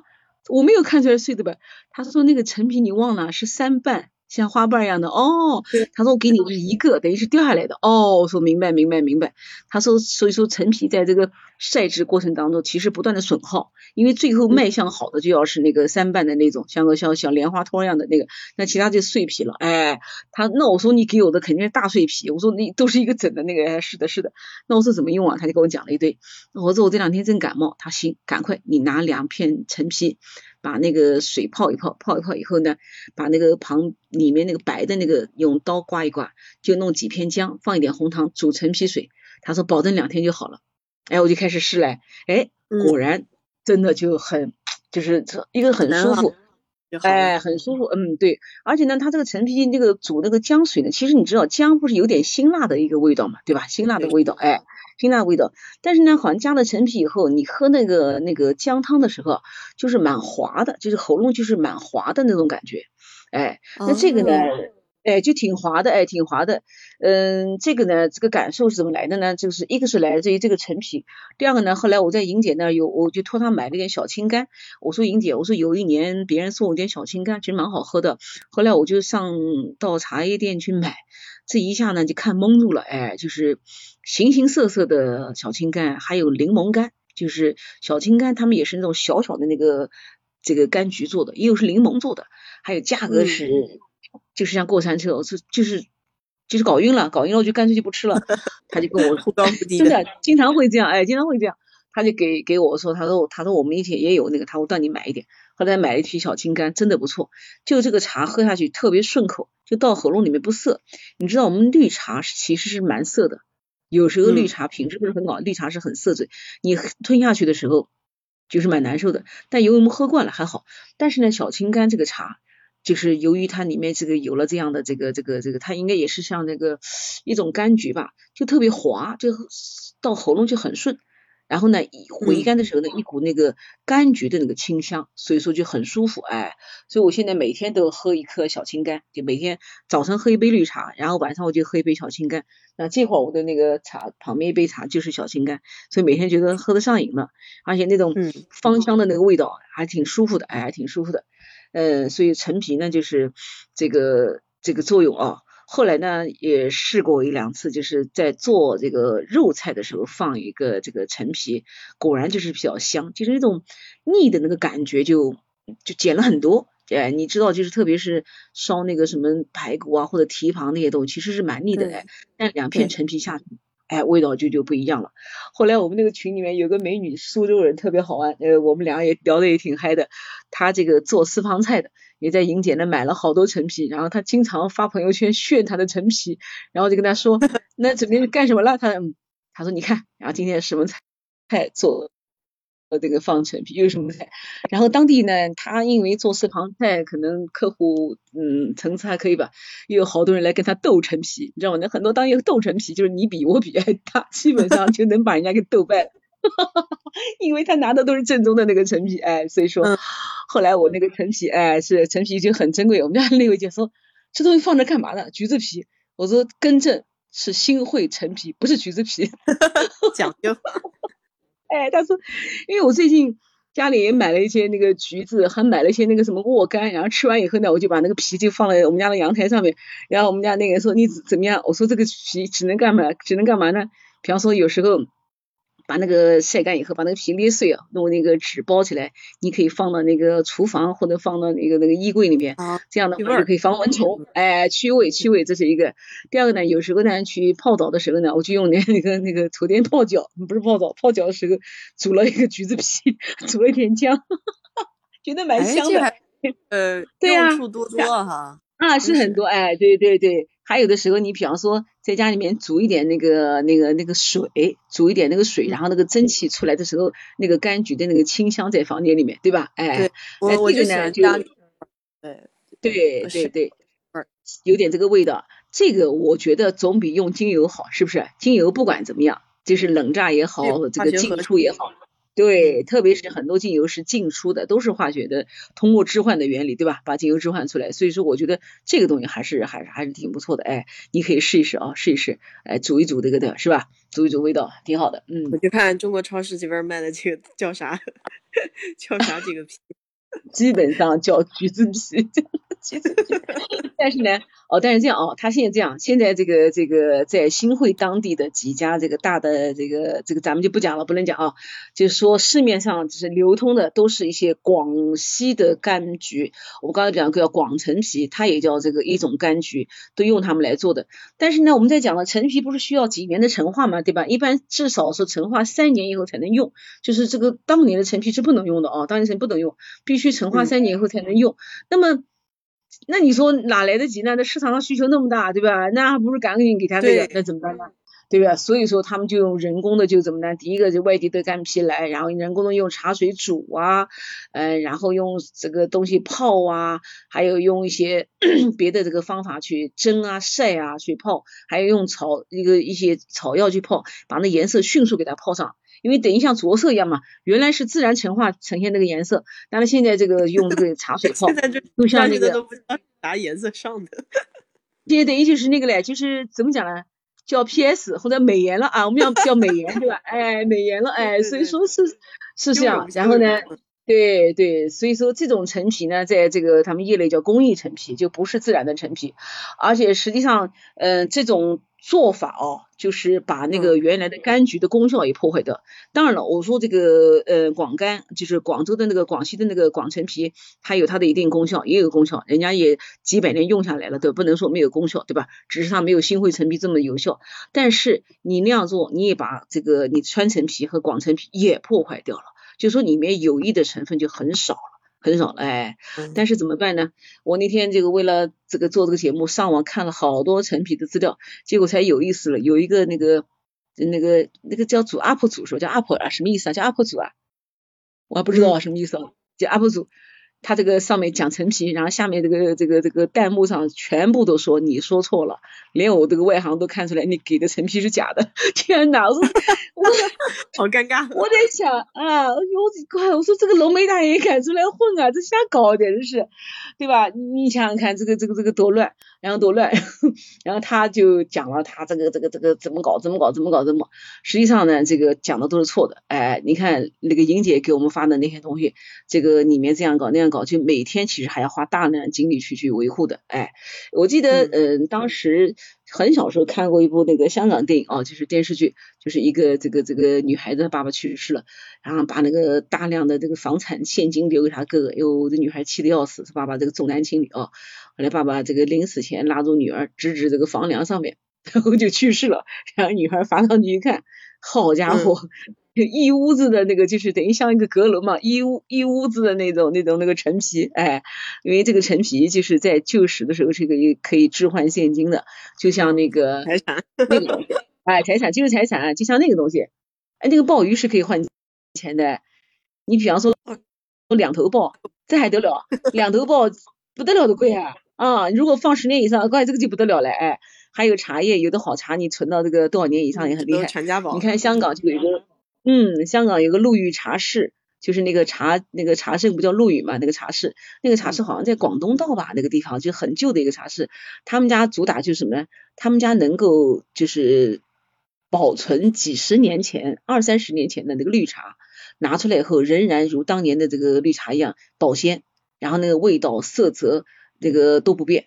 我没有看出来碎的吧？他说那个成品你忘了是三瓣。像花瓣一样的哦，他说我给你是一个，等于是掉下来的哦。我说明白明白明白。他说所以说陈皮在这个晒制过程当中，其实不断的损耗，因为最后卖相好的就要是那个三瓣的那种，像个像小莲花托一样的那个，那其他就碎皮了。哎，他那我说你给我的肯定是大碎皮，我说你都是一个整的那个，是的是的。那我说怎么用啊？他就跟我讲了一堆。我说我这两天正感冒，他行，赶快你拿两片陈皮。把那个水泡一泡，泡一泡以后呢，把那个旁里面那个白的那个用刀刮一刮，就弄几片姜，放一点红糖，煮陈皮水。他说保证两天就好了。哎，我就开始试嘞，哎，果然真的就很，就是一个很舒服。哎，很舒服，嗯，对，而且呢，它这个陈皮那个煮那个姜水呢，其实你知道姜不是有点辛辣的一个味道嘛，对吧？辛辣的味道，哎，辛辣味道。但是呢，好像加了陈皮以后，你喝那个那个姜汤的时候，就是蛮滑的，就是喉咙就是蛮滑的那种感觉，哎，那这个呢？哎，就挺滑的，哎，挺滑的。嗯，这个呢，这个感受是怎么来的呢？就是一个是来自于这个陈皮，第二个呢，后来我在莹姐那儿有，我就托她买了点小青柑。我说莹姐，我说有一年别人送我点小青柑，其实蛮好喝的。后来我就上到茶叶店去买，这一下呢就看懵住了，哎，就是形形色色的小青柑，还有柠檬柑，就是小青柑，他们也是那种小小的那个这个柑橘做的，也有是柠檬做的，还有价格是。就是像过山车，我说就是就是搞晕了，搞晕了我就干脆就不吃了。他就跟我真的经常会这样，哎，经常会这样。他就给给我说，他说他说我们以前也有那个，他说带你买一点。后来买了一批小青柑，真的不错。就这个茶喝下去特别顺口，就到喉咙里面不涩。你知道我们绿茶其实是蛮涩的，有时候绿茶品质不是很好，绿茶是很涩嘴，你吞下去的时候就是蛮难受的。但由于我们喝惯了还好。但是呢，小青柑这个茶。就是由于它里面这个有了这样的这个这个这个，它应该也是像那个一种柑橘吧，就特别滑，就到喉咙就很顺。然后呢，回甘的时候呢，一股那个柑橘的那个清香，所以说就很舒服。哎，所以我现在每天都喝一颗小青柑，就每天早晨喝一杯绿茶，然后晚上我就喝一杯小青柑。那这会儿我的那个茶旁边一杯茶就是小青柑，所以每天觉得喝得上瘾了，而且那种芳香的那个味道还挺舒服的，哎，还挺舒服的。嗯，所以陈皮呢，就是这个这个作用啊，后来呢，也试过一两次，就是在做这个肉菜的时候放一个这个陈皮，果然就是比较香，就是那种腻的那个感觉就就减了很多。哎，你知道，就是特别是烧那个什么排骨啊或者蹄膀那些东西，其实是蛮腻的哎。但两片陈皮下去，哎，味道就就不一样了。后来我们那个群里面有个美女，苏州人，特别好玩，呃，我们俩也聊得也挺嗨的。她这个做私房菜的。也在银姐那买了好多陈皮，然后她经常发朋友圈炫她的陈皮，然后就跟她说，那准备干什么了？她她说你看，然后今天什么菜菜做呃这个放陈皮，又什么菜？然后当地呢，他因为做私房菜，可能客户嗯层次还可以吧，又有好多人来跟他斗陈皮，你知道吗？那很多当地斗陈皮，就是你比我比，他基本上就能把人家给斗败。哈哈哈，因为他拿的都是正宗的那个陈皮，哎，所以说后来我那个陈皮，哎，是陈皮已经很珍贵。我们家那位姐说，这东西放着干嘛呢？橘子皮。我说更正，是新会陈皮，不是橘子皮。讲究。哎，他说，因为我最近家里也买了一些那个橘子，还买了一些那个什么沃柑，然后吃完以后呢，我就把那个皮就放在我们家的阳台上面。然后我们家那个人说你怎么样？我说这个皮只能干嘛？只能干嘛呢？比方说有时候。把那个晒干以后，把那个皮捏碎啊，用那个纸包起来，你可以放到那个厨房或者放到那个那个衣柜里面，这样的话就可以防蚊虫，哎，驱味驱味，这是一个。第二个呢，有时候呢去泡澡的时候呢，我就用那那个那个厨电泡脚，不是泡澡，泡脚的时候煮了一个橘子皮，煮了一点姜，觉得蛮香的。呃，对呀，用处多多哈。啊，是很多，哎，对对对。还有的时候，你比方说在家里面煮一点那个那个那个水，煮一点那个水，然后那个蒸汽出来的时候，那个柑橘的那个清香在房间里面，对吧？哎，我我就呢就对对对对，有点这个味道，这个我觉得总比用精油好，是不是？精油不管怎么样，就是冷榨也好，这个浸出也好。对，特别是很多精油是进出的，都是化学的，通过置换的原理，对吧？把精油置换出来，所以说我觉得这个东西还是还是还是挺不错的，哎，你可以试一试啊，试一试，哎，煮一煮这个的是吧？煮一煮味道挺好的，嗯。我就看中国超市这边卖的这个叫啥？叫啥这个皮？基本上叫橘子皮。橘子皮 但是呢，哦，但是这样哦，他现在这样，现在这个这个在新会当地的几家这个大的这个这个咱们就不讲了，不能讲啊，就是说市面上就是流通的都是一些广西的柑橘，我刚才讲过叫广陈皮，它也叫这个一种柑橘，都用它们来做的。但是呢，我们在讲的陈皮不是需要几年的陈化嘛，对吧？一般至少是陈化三年以后才能用，就是这个当年的陈皮是不能用的啊，当年陈不能用，必须陈化三年以后才能用。那么那你说哪来得及呢？那市场上需求那么大，对吧？那还不如赶紧给他那个，那怎么办呢？对吧？所以说他们就用人工的，就怎么呢？第一个就外地的干皮来，然后人工的用茶水煮啊，嗯，然后用这个东西泡啊，还有用一些 别的这个方法去蒸啊、晒啊去泡，还有用草一个一些草药去泡，把那颜色迅速给它泡上。因为等于像着色一样嘛，原来是自然陈化呈现那个颜色，但是现在这个用这个茶水泡，就像那个都不知道啥颜色上的，这等于就是那个嘞，就是怎么讲呢？叫 PS 或者美颜了啊，我们要叫美颜对吧？哎，美颜了哎，所以说是是这样，然后呢，对对，所以说这种陈皮呢，在这个他们业内叫工艺陈皮，就不是自然的陈皮，而且实际上，嗯，这种。做法哦，就是把那个原来的柑橘的功效也破坏掉。当然了，我说这个呃广柑，就是广州的那个广西的那个广陈皮，它有它的一定功效，也有功效，人家也几百年用下来了，对，不能说没有功效，对吧？只是它没有新会陈皮这么有效。但是你那样做，你也把这个你川陈皮和广陈皮也破坏掉了，就说里面有益的成分就很少了。很少了哎，但是怎么办呢？我那天这个为了这个做这个节目，上网看了好多陈皮的资料，结果才有意思了。有一个那个那个那个叫主 UP 主说叫 UP 啊，什么意思啊？叫 UP 主啊？我还不知道什么意思啊，叫 UP 主。他这个上面讲陈皮，然后下面这个这个这个弹幕上全部都说你说错了，连我这个外行都看出来你给的陈皮是假的。天哪，我说我好尴尬。我在想啊，我怪我说这个龙梅大爷敢出来混啊，这瞎搞的，真是，对吧？你想想看，这个这个这个多乱，然后多乱，然后他就讲了他这个这个这个怎么搞怎么搞怎么搞怎么，实际上呢，这个讲的都是错的。哎，你看那个莹姐给我们发的那些东西，这个里面这样搞那样搞。港就每天其实还要花大量精力去去维护的。哎，我记得嗯，当时很小时候看过一部那个香港电影哦，就是电视剧，就是一个这个这个女孩子爸爸去世了，然后把那个大量的这个房产现金留给她哥哥，哟，这女孩气得要死，她爸爸这个重男轻女啊，后来爸爸这个临死前拉住女儿，指指这个房梁上面，然后就去世了，然后女孩爬上去一看，好家伙！一屋子的那个就是等于像一个阁楼嘛，一屋一屋子的那种那种那个陈皮，哎，因为这个陈皮就是在旧时的时候是可以可以置换现金的，就像那个财产，那个哎财产就是财产，就像那个东西，哎那个鲍鱼是可以换钱的，你比方说两头鲍，这还得了，两头鲍不得了的贵啊啊，如果放十年以上，怪这个就不得了了，哎，还有茶叶，有的好茶你存到这个多少年以上也很厉害，全家。宝，你看香港就有一个。嗯，香港有个陆羽茶室，就是那个茶那个茶圣不叫陆羽嘛？那个茶室，那个茶室好像在广东道吧？那个地方就很旧的一个茶室，他们家主打就是什么呢？他们家能够就是保存几十年前、二三十年前的那个绿茶，拿出来以后仍然如当年的这个绿茶一样保鲜，然后那个味道、色泽那个都不变。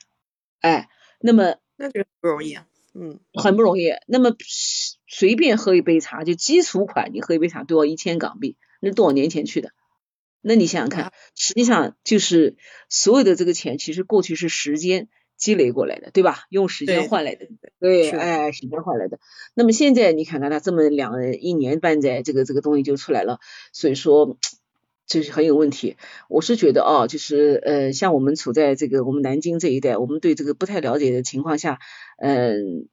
哎，那么那就不容易啊。嗯，很不容易。那么随便喝一杯茶，就基础款，你喝一杯茶都要一千港币，那多少年前去的？那你想想看，实际上就是所有的这个钱，其实过去是时间积累过来的，对吧？用时间换来的，对，哎，时间换来的。那么现在你看看，他这么两一年半载，这个这个东西就出来了，所以说。这是很有问题，我是觉得啊，就是呃，像我们处在这个我们南京这一带，我们对这个不太了解的情况下，嗯，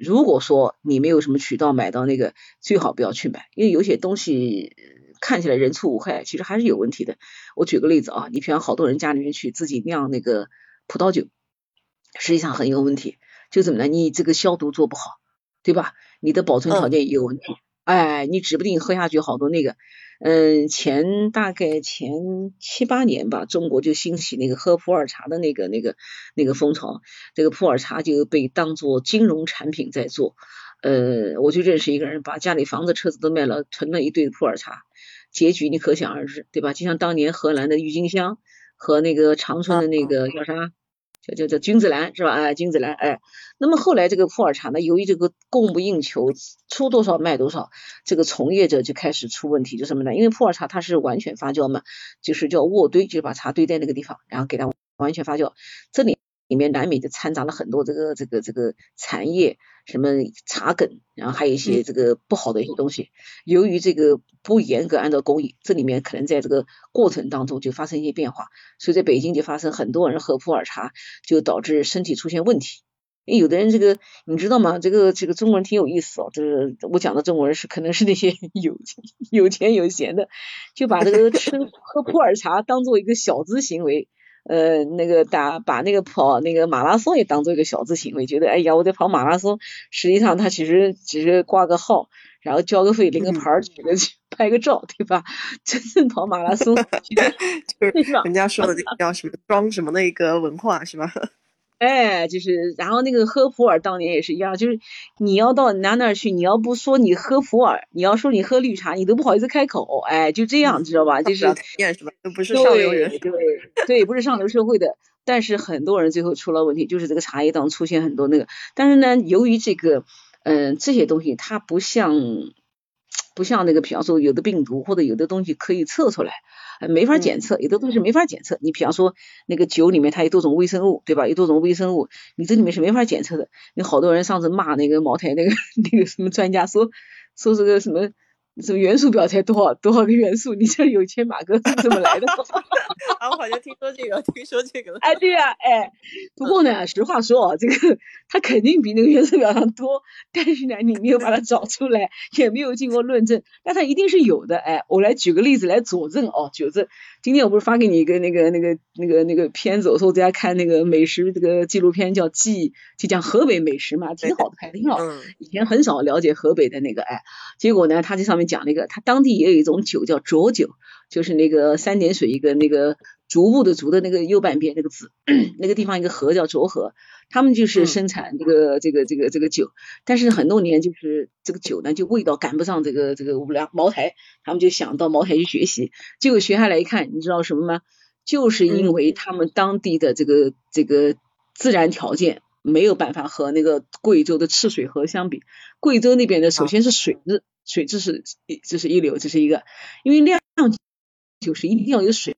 如如果说你没有什么渠道买到那个，最好不要去买，因为有些东西看起来人畜无害，其实还是有问题的。我举个例子啊，你比方好多人家里面去自己酿那个葡萄酒，实际上很有问题，就怎么呢？你这个消毒做不好，对吧？你的保存条件也有问题，哎，你指不定喝下去好多那个。嗯，前大概前七八年吧，中国就兴起那个喝普洱茶的那个那个那个风潮，这个普洱茶就被当做金融产品在做。呃，我就认识一个人，把家里房子车子都卖了，囤了一堆普洱茶，结局你可想而知，对吧？就像当年荷兰的郁金香和那个长春的那个叫啥？叫叫叫君子兰是吧？哎，君子兰哎，那么后来这个普洱茶呢，由于这个供不应求，出多少卖多少，这个从业者就开始出问题，就什么呢？因为普洱茶它是完全发酵嘛，就是叫卧堆，就把茶堆在那个地方，然后给它完全发酵，这里。里面难免就掺杂了很多这个这个这个残叶，什么茶梗，然后还有一些这个不好的一些东西。由于这个不严格按照工艺，这里面可能在这个过程当中就发生一些变化，所以在北京就发生很多人喝普洱茶，就导致身体出现问题。有的人这个你知道吗？这个这个中国人挺有意思哦，就是我讲的中国人是可能是那些 有有钱有闲的，就把这个吃 喝普洱茶当做一个小资行为。呃，那个打把那个跑那个马拉松也当做一个小资行为，觉得哎呀，我在跑马拉松，实际上他其实只是挂个号，然后交个费，领个牌儿，这个拍个照，对吧？真正跑马拉松，就是人家说的这个叫什么装什么的一个文化，是吧？哎，就是，然后那个喝普洱当年也是一样，就是你要到哪哪去，你要不说你喝普洱，你要说你喝绿茶，你都不好意思开口，哎，就这样，知道吧？就是是吧？都不是上流人，对对，不是上流社会的，但是很多人最后出了问题，就是这个茶叶当中出现很多那个，但是呢，由于这个，嗯，这些东西它不像不像那个，比方说有的病毒或者有的东西可以测出来。没法检测，有的东西没法检测。你比方说那个酒里面它有多种微生物，对吧？有多种微生物，你这里面是没法检测的。有好多人上次骂那个茅台那个 那个什么专家说说这个什么。什么元素表才多少多少个元素？你这有钱马哥是怎么来的？啊，我好像听说这个，听说这个了。哎，对呀，哎，不过呢，实话说啊，这个它肯定比那个元素表上多，但是呢，你没有把它找出来，也没有经过论证，但它一定是有的。哎，我来举个例子来佐证哦，佐证。今天我不是发给你一个那个那个那个那个片子，我说我在家看那个美食这个纪录片叫《记》，就讲河北美食嘛，挺好的，拍的挺好。以前很少了解河北的那个，哎，结果呢，他这上面。讲了一个，他当地也有一种酒叫浊酒，就是那个三点水一个那个竹部的竹的那个右半边那个字，那个地方一个河叫浊河，他们就是生产这个这个这个这个酒，但是很多年就是这个酒呢就味道赶不上这个这个五粮茅台，他们就想到茅台去学习，结果学下来一看，你知道什么吗？就是因为他们当地的这个这个自然条件没有办法和那个贵州的赤水河相比。贵州那边的首先是水质，水质是这是一流，这是一个，因为酿酒是一定要有水，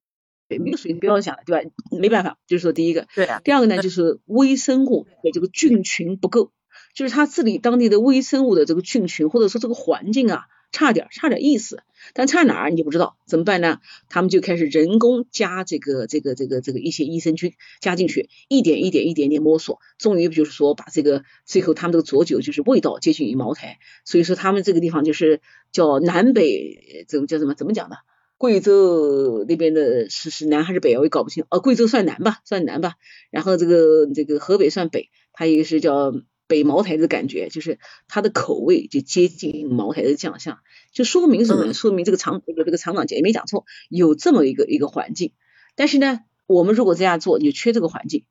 没有水不要想了，对吧？没办法，就是说第一个，对啊。第二个呢，就是微生物的这个菌群不够，就是他治理当地的微生物的这个菌群，或者说这个环境啊。差点，差点意思，但差哪儿你不知道，怎么办呢？他们就开始人工加这个、这个、这个、这个一些益生菌加进去，一点一点、一点点摸索，终于就是说把这个最后他们这个浊酒就是味道接近于茅台，所以说他们这个地方就是叫南北，怎么叫什么？怎么讲的？贵州那边的是是南还是北我也搞不清。哦，贵州算南吧，算南吧，然后这个这个河北算北，它一个是叫。北茅台的感觉，就是它的口味就接近茅台的酱香，就说明什么？说明这个厂这个这个厂长姐也没讲错，有这么一个一个环境。但是呢，我们如果这样做，你就缺这个环境。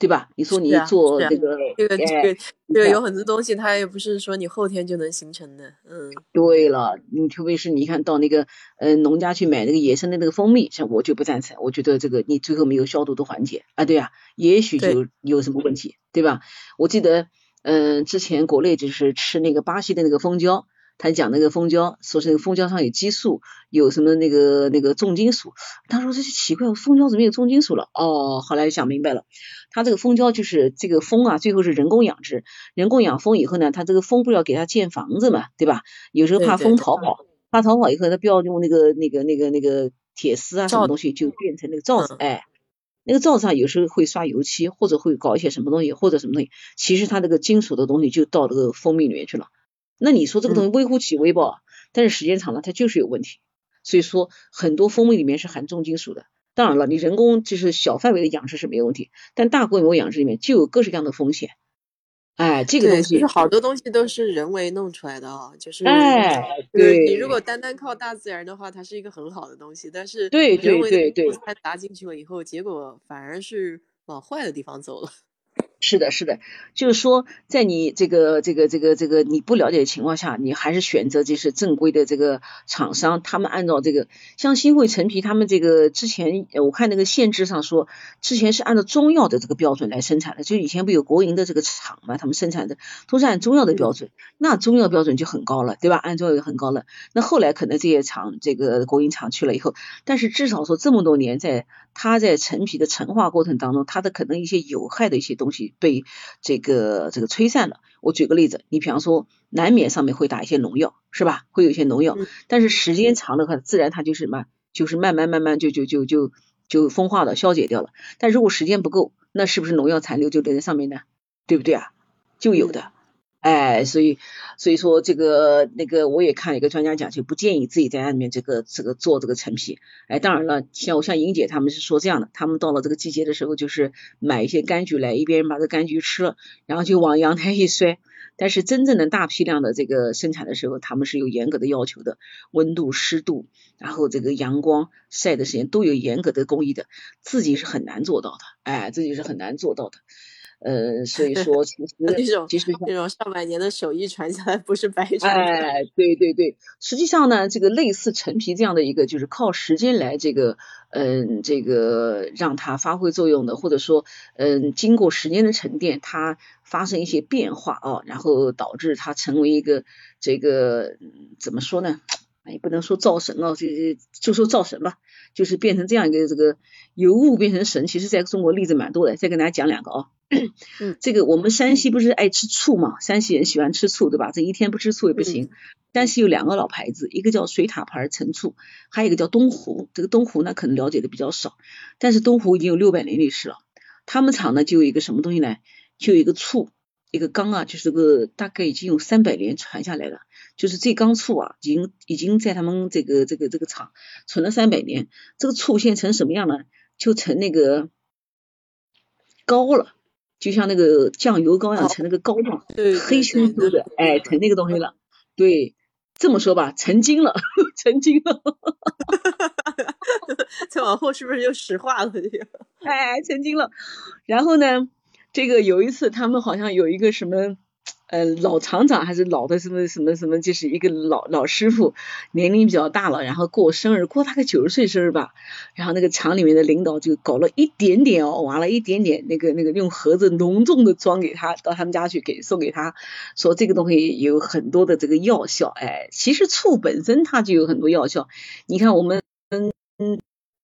对吧？你说你做这个，这个这个这个有很多东西，它也不是说你后天就能形成的。嗯，对了，你特别是你看到那个，嗯，农家去买那个野生的那个蜂蜜，像我就不赞成。我觉得这个你最后没有消毒的环节啊，对呀，也许就有什么问题，对吧？我记得，嗯，之前国内就是吃那个巴西的那个蜂胶。他讲那个蜂胶，说是那个蜂胶上有激素，有什么那个那个重金属。他说这是奇怪，蜂胶怎么有重金属了？哦，后来想明白了，他这个蜂胶就是这个蜂啊，最后是人工养殖，人工养蜂以后呢，他这个蜂不要给他建房子嘛，对吧？有时候怕蜂逃跑，怕逃跑以后他不要用那个那个那个那个铁丝啊什么东西，就变成那个罩子，哎，那个罩子上有时候会刷油漆，或者会搞一些什么东西，或者什么东西，其实它这个金属的东西就到这个蜂蜜里面去了。那你说这个东西微乎其微吧，但是时间长了它就是有问题。所以说很多蜂蜜里面是含重金属的。当然了，你人工就是小范围的养殖是没有问题，但大规模养殖里面就有各式各样的风险。哎，这个东西就是好多东西都是人为弄出来的啊，就是哎，对你如果单单靠大自然的话，它是一个很好的东西，但是对对对对，它砸进去了以后，结果反而是往坏的地方走了。是的，是的，就是说，在你这个这个这个这个你不了解的情况下，你还是选择就是正规的这个厂商，他们按照这个像新会陈皮，他们这个之前我看那个限制上说，之前是按照中药的这个标准来生产的，就以前不有国营的这个厂嘛，他们生产的都是按中药的标准，那中药标准就很高了，对吧？按中药就很高了。那后来可能这些厂这个国营厂去了以后，但是至少说这么多年，在它在陈皮的陈化过程当中，它的可能一些有害的一些东西。被这个这个吹散了。我举个例子，你比方说，难免上面会打一些农药，是吧？会有一些农药，但是时间长的话，自然它就是什么，就是慢慢慢慢就就就就就风化了，消解掉了。但如果时间不够，那是不是农药残留就留在上面呢？对不对啊？就有的。哎，所以所以说这个那个我也看一个专家讲，就不建议自己在家里面这个这个做这个陈皮。哎，当然了，像我像莹姐他们是说这样的，他们到了这个季节的时候，就是买一些柑橘来，一边把这柑橘吃了，然后就往阳台一摔。但是真正的大批量的这个生产的时候，他们是有严格的要求的，温度、湿度，然后这个阳光晒的时间都有严格的工艺的，自己是很难做到的。哎，自己是很难做到的。呃，所以说其实 这种其实这种上百年的手艺传下来不是白传。哎，对对对，实际上呢，这个类似陈皮这样的一个，就是靠时间来这个，嗯，这个让它发挥作用的，或者说，嗯，经过时间的沉淀，它发生一些变化啊，然后导致它成为一个这个怎么说呢？也不能说造神哦，就就说造神吧，就是变成这样一个这个由物变成神，其实在中国例子蛮多的，再跟大家讲两个啊。嗯，这个我们山西不是爱吃醋嘛？山西人喜欢吃醋，对吧？这一天不吃醋也不行。山西有两个老牌子，一个叫水塔牌陈醋，还有一个叫东湖。这个东湖呢，可能了解的比较少，但是东湖已经有六百年历史了。他们厂呢就有一个什么东西呢？就有一个醋，一个缸啊，就是个大概已经有三百年传下来了。就是这缸醋啊，已经已经在他们这个这个这个厂存了三百年。这个醋现在成什么样呢？就成那个膏了。就像那个酱油膏一样，成那个膏状，黑黢黢的，哎，成那个东西了。对，这么说吧，成精了，成精了。再往后是不是就石化了？这个，哎，成精了。然后呢，这个有一次他们好像有一个什么，呃，老厂长还是老的什么什么什么，就是一个老老师傅，年龄比较大了，然后过生日，过大概九十岁生日吧，然后那个厂里面的领导就搞了一点点哦，挖了一点点那个那个用盒子隆重的装给他，到他们家去给送给他，说这个东西有很多的这个药效，哎，其实醋本身它就有很多药效，你看我们嗯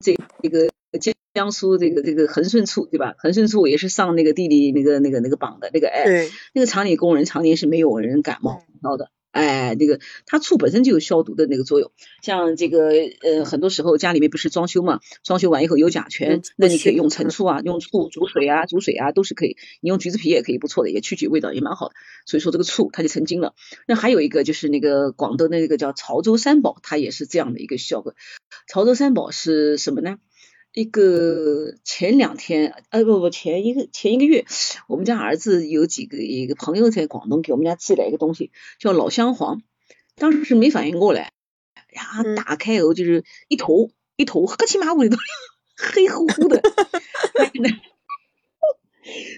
这这个江江苏这个这个恒顺醋对吧？恒顺醋也是上那个地理那个那个那个榜的那个哎，那个厂里工人常年是没有人感冒的。哎，那个它醋本身就有消毒的那个作用，像这个呃，很多时候家里面不是装修嘛，装修完以后有甲醛，那你可以用陈醋啊，用醋煮水啊，煮水啊都是可以，你用橘子皮也可以不错的，也去去味道也蛮好的。所以说这个醋它就成精了。那还有一个就是那个广东的那个叫潮州三宝，它也是这样的一个效果。潮州三宝是什么呢？一个前两天，呃不不，前一个前一个月，我们家儿子有几个一个朋友在广东给我们家寄来一个东西，叫老香黄，当时是没反应过来，呀，打开后就是一坨一坨黑漆麻乌的，黑乎乎的，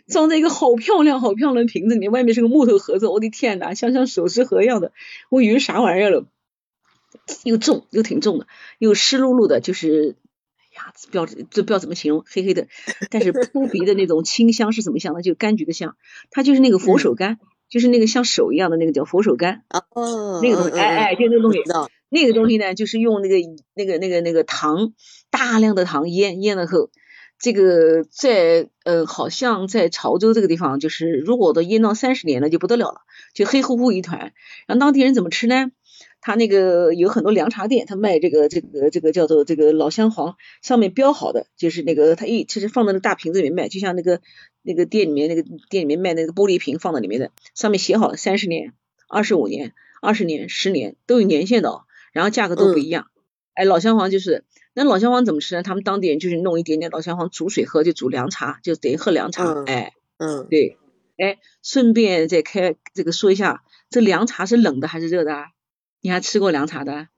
装在一个好漂亮好漂亮的瓶子里面，外面是个木头盒子，我的天呐，像像首饰盒一样的，我以为啥玩意儿了，又重又挺重的，又湿漉漉的，就是。不要这不知道怎么形容，黑黑的，但是扑鼻的那种清香是怎么香的？就柑橘的香，它就是那个佛手柑，就是那个像手一样的那个叫佛手柑。哦，那个东西，哎哎，就那个东西。那个东西呢，就是用那个那个那个那个糖，大量的糖腌腌了后，这个在呃，好像在潮州这个地方，就是如果都腌到三十年了，就不得了了，就黑乎乎一团。然后当地人怎么吃呢？他那个有很多凉茶店，他卖这个这个这个叫做这个老香黄，上面标好的就是那个他一其实放在那大瓶子里面卖，就像那个那个店里面那个店里面卖那个玻璃瓶放在里面的，上面写好了三十年、二十五年、二十年、十年都有年限的哦，然后价格都不一样。哎，老香黄就是那老香黄怎么吃呢？他们当地人就是弄一点点老香黄煮水喝，就煮凉茶，就等于喝凉茶。哎，嗯，对，哎，顺便再开这个说一下，这凉茶是冷的还是热的？你还吃过凉茶的？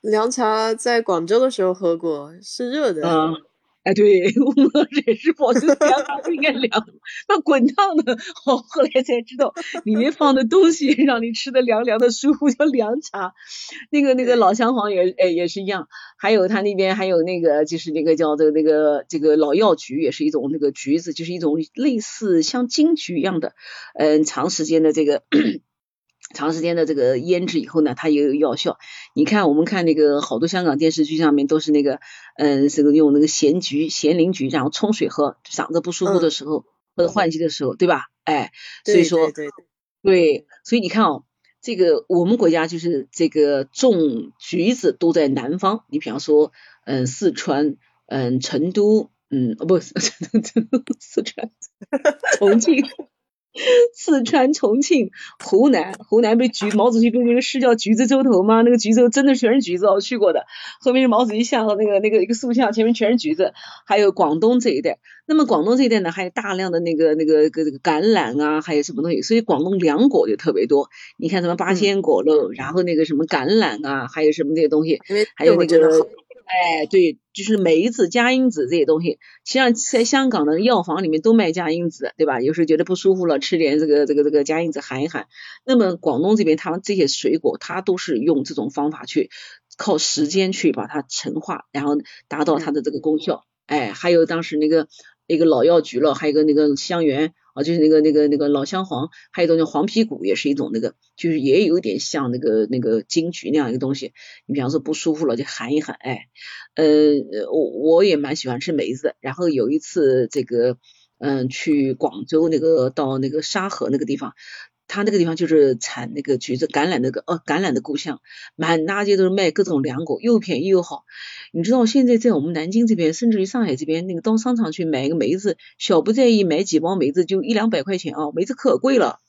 凉茶在广州的时候喝过，是热的。嗯，哎，对，我们也是保持凉茶不应该凉，那滚烫的。哦，后来才知道里面放的东西让你吃的凉凉的舒服，叫凉茶。那个那个老香黄也哎也是一样，还有他那边还有那个就是那个叫这个那个这个老药菊，也是一种那个橘子，就是一种类似像金桔一样的，嗯，长时间的这个。长时间的这个腌制以后呢，它也有药效。你看，我们看那个好多香港电视剧上面都是那个，嗯，这个用那个咸菊、咸灵菊，然后冲水喝，嗓子不舒服的时候或者换季的时候，对吧？哎，所以说，对对，所以你看哦，这个我们国家就是这个种橘子都在南方，你比方说，嗯，四川，嗯，成都，嗯，哦不，成都四川，重庆。四川、重庆、湖南，湖南被橘毛主席不是那个市叫橘子洲头吗？那个橘子真的全是橘子，我去过的。后面是毛主席像和那个那个一个塑像，前面全是橘子。还有广东这一带，那么广东这一带呢，还有大量的那个那个个这个橄榄啊，还有什么东西，所以广东凉果就特别多。你看什么八仙果喽，然后那个什么橄榄啊，还有什么这些东西，还有那个。哎，对，就是梅子、加因子这些东西，实际上在香港的药房里面都卖加因子，对吧？有时候觉得不舒服了，吃点这个这个这个加因子含一含。那么广东这边，他们这些水果，它都是用这种方法去靠时间去把它陈化，然后达到它的这个功效。哎，还有当时那个那个老药局了，还有个那个香橼。就是那个那个那个老香黄，还有一种叫黄皮谷，也是一种那个，就是也有点像那个那个金桔那样一个东西。你比方说不舒服了就含一含，哎，呃，我我也蛮喜欢吃梅子。然后有一次这个，嗯，去广州那个到那个沙河那个地方。他那个地方就是产那个橘子、橄榄那个，哦，橄榄的故乡，满大街都是卖各种凉果，又便宜又好。你知道现在在我们南京这边，甚至于上海这边，那个到商场去买一个梅子，小不在意买几包梅子就一两百块钱啊，梅子可贵了。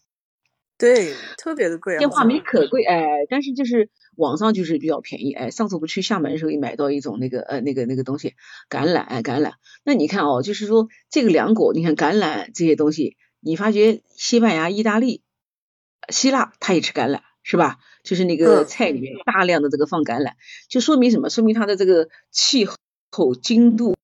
对，特别的贵。啊电话梅可贵，哎，但是就是网上就是比较便宜，哎，上次我去厦门的时候也买到一种那个呃那个那个东西，橄榄，哎，橄榄。那你看哦，就是说这个凉果，你看橄榄这些东西，你发觉西班牙、意大利。希腊它也吃橄榄，是吧？就是那个菜里面大量的这个放橄榄，就说明什么？说明它的这个气候、经度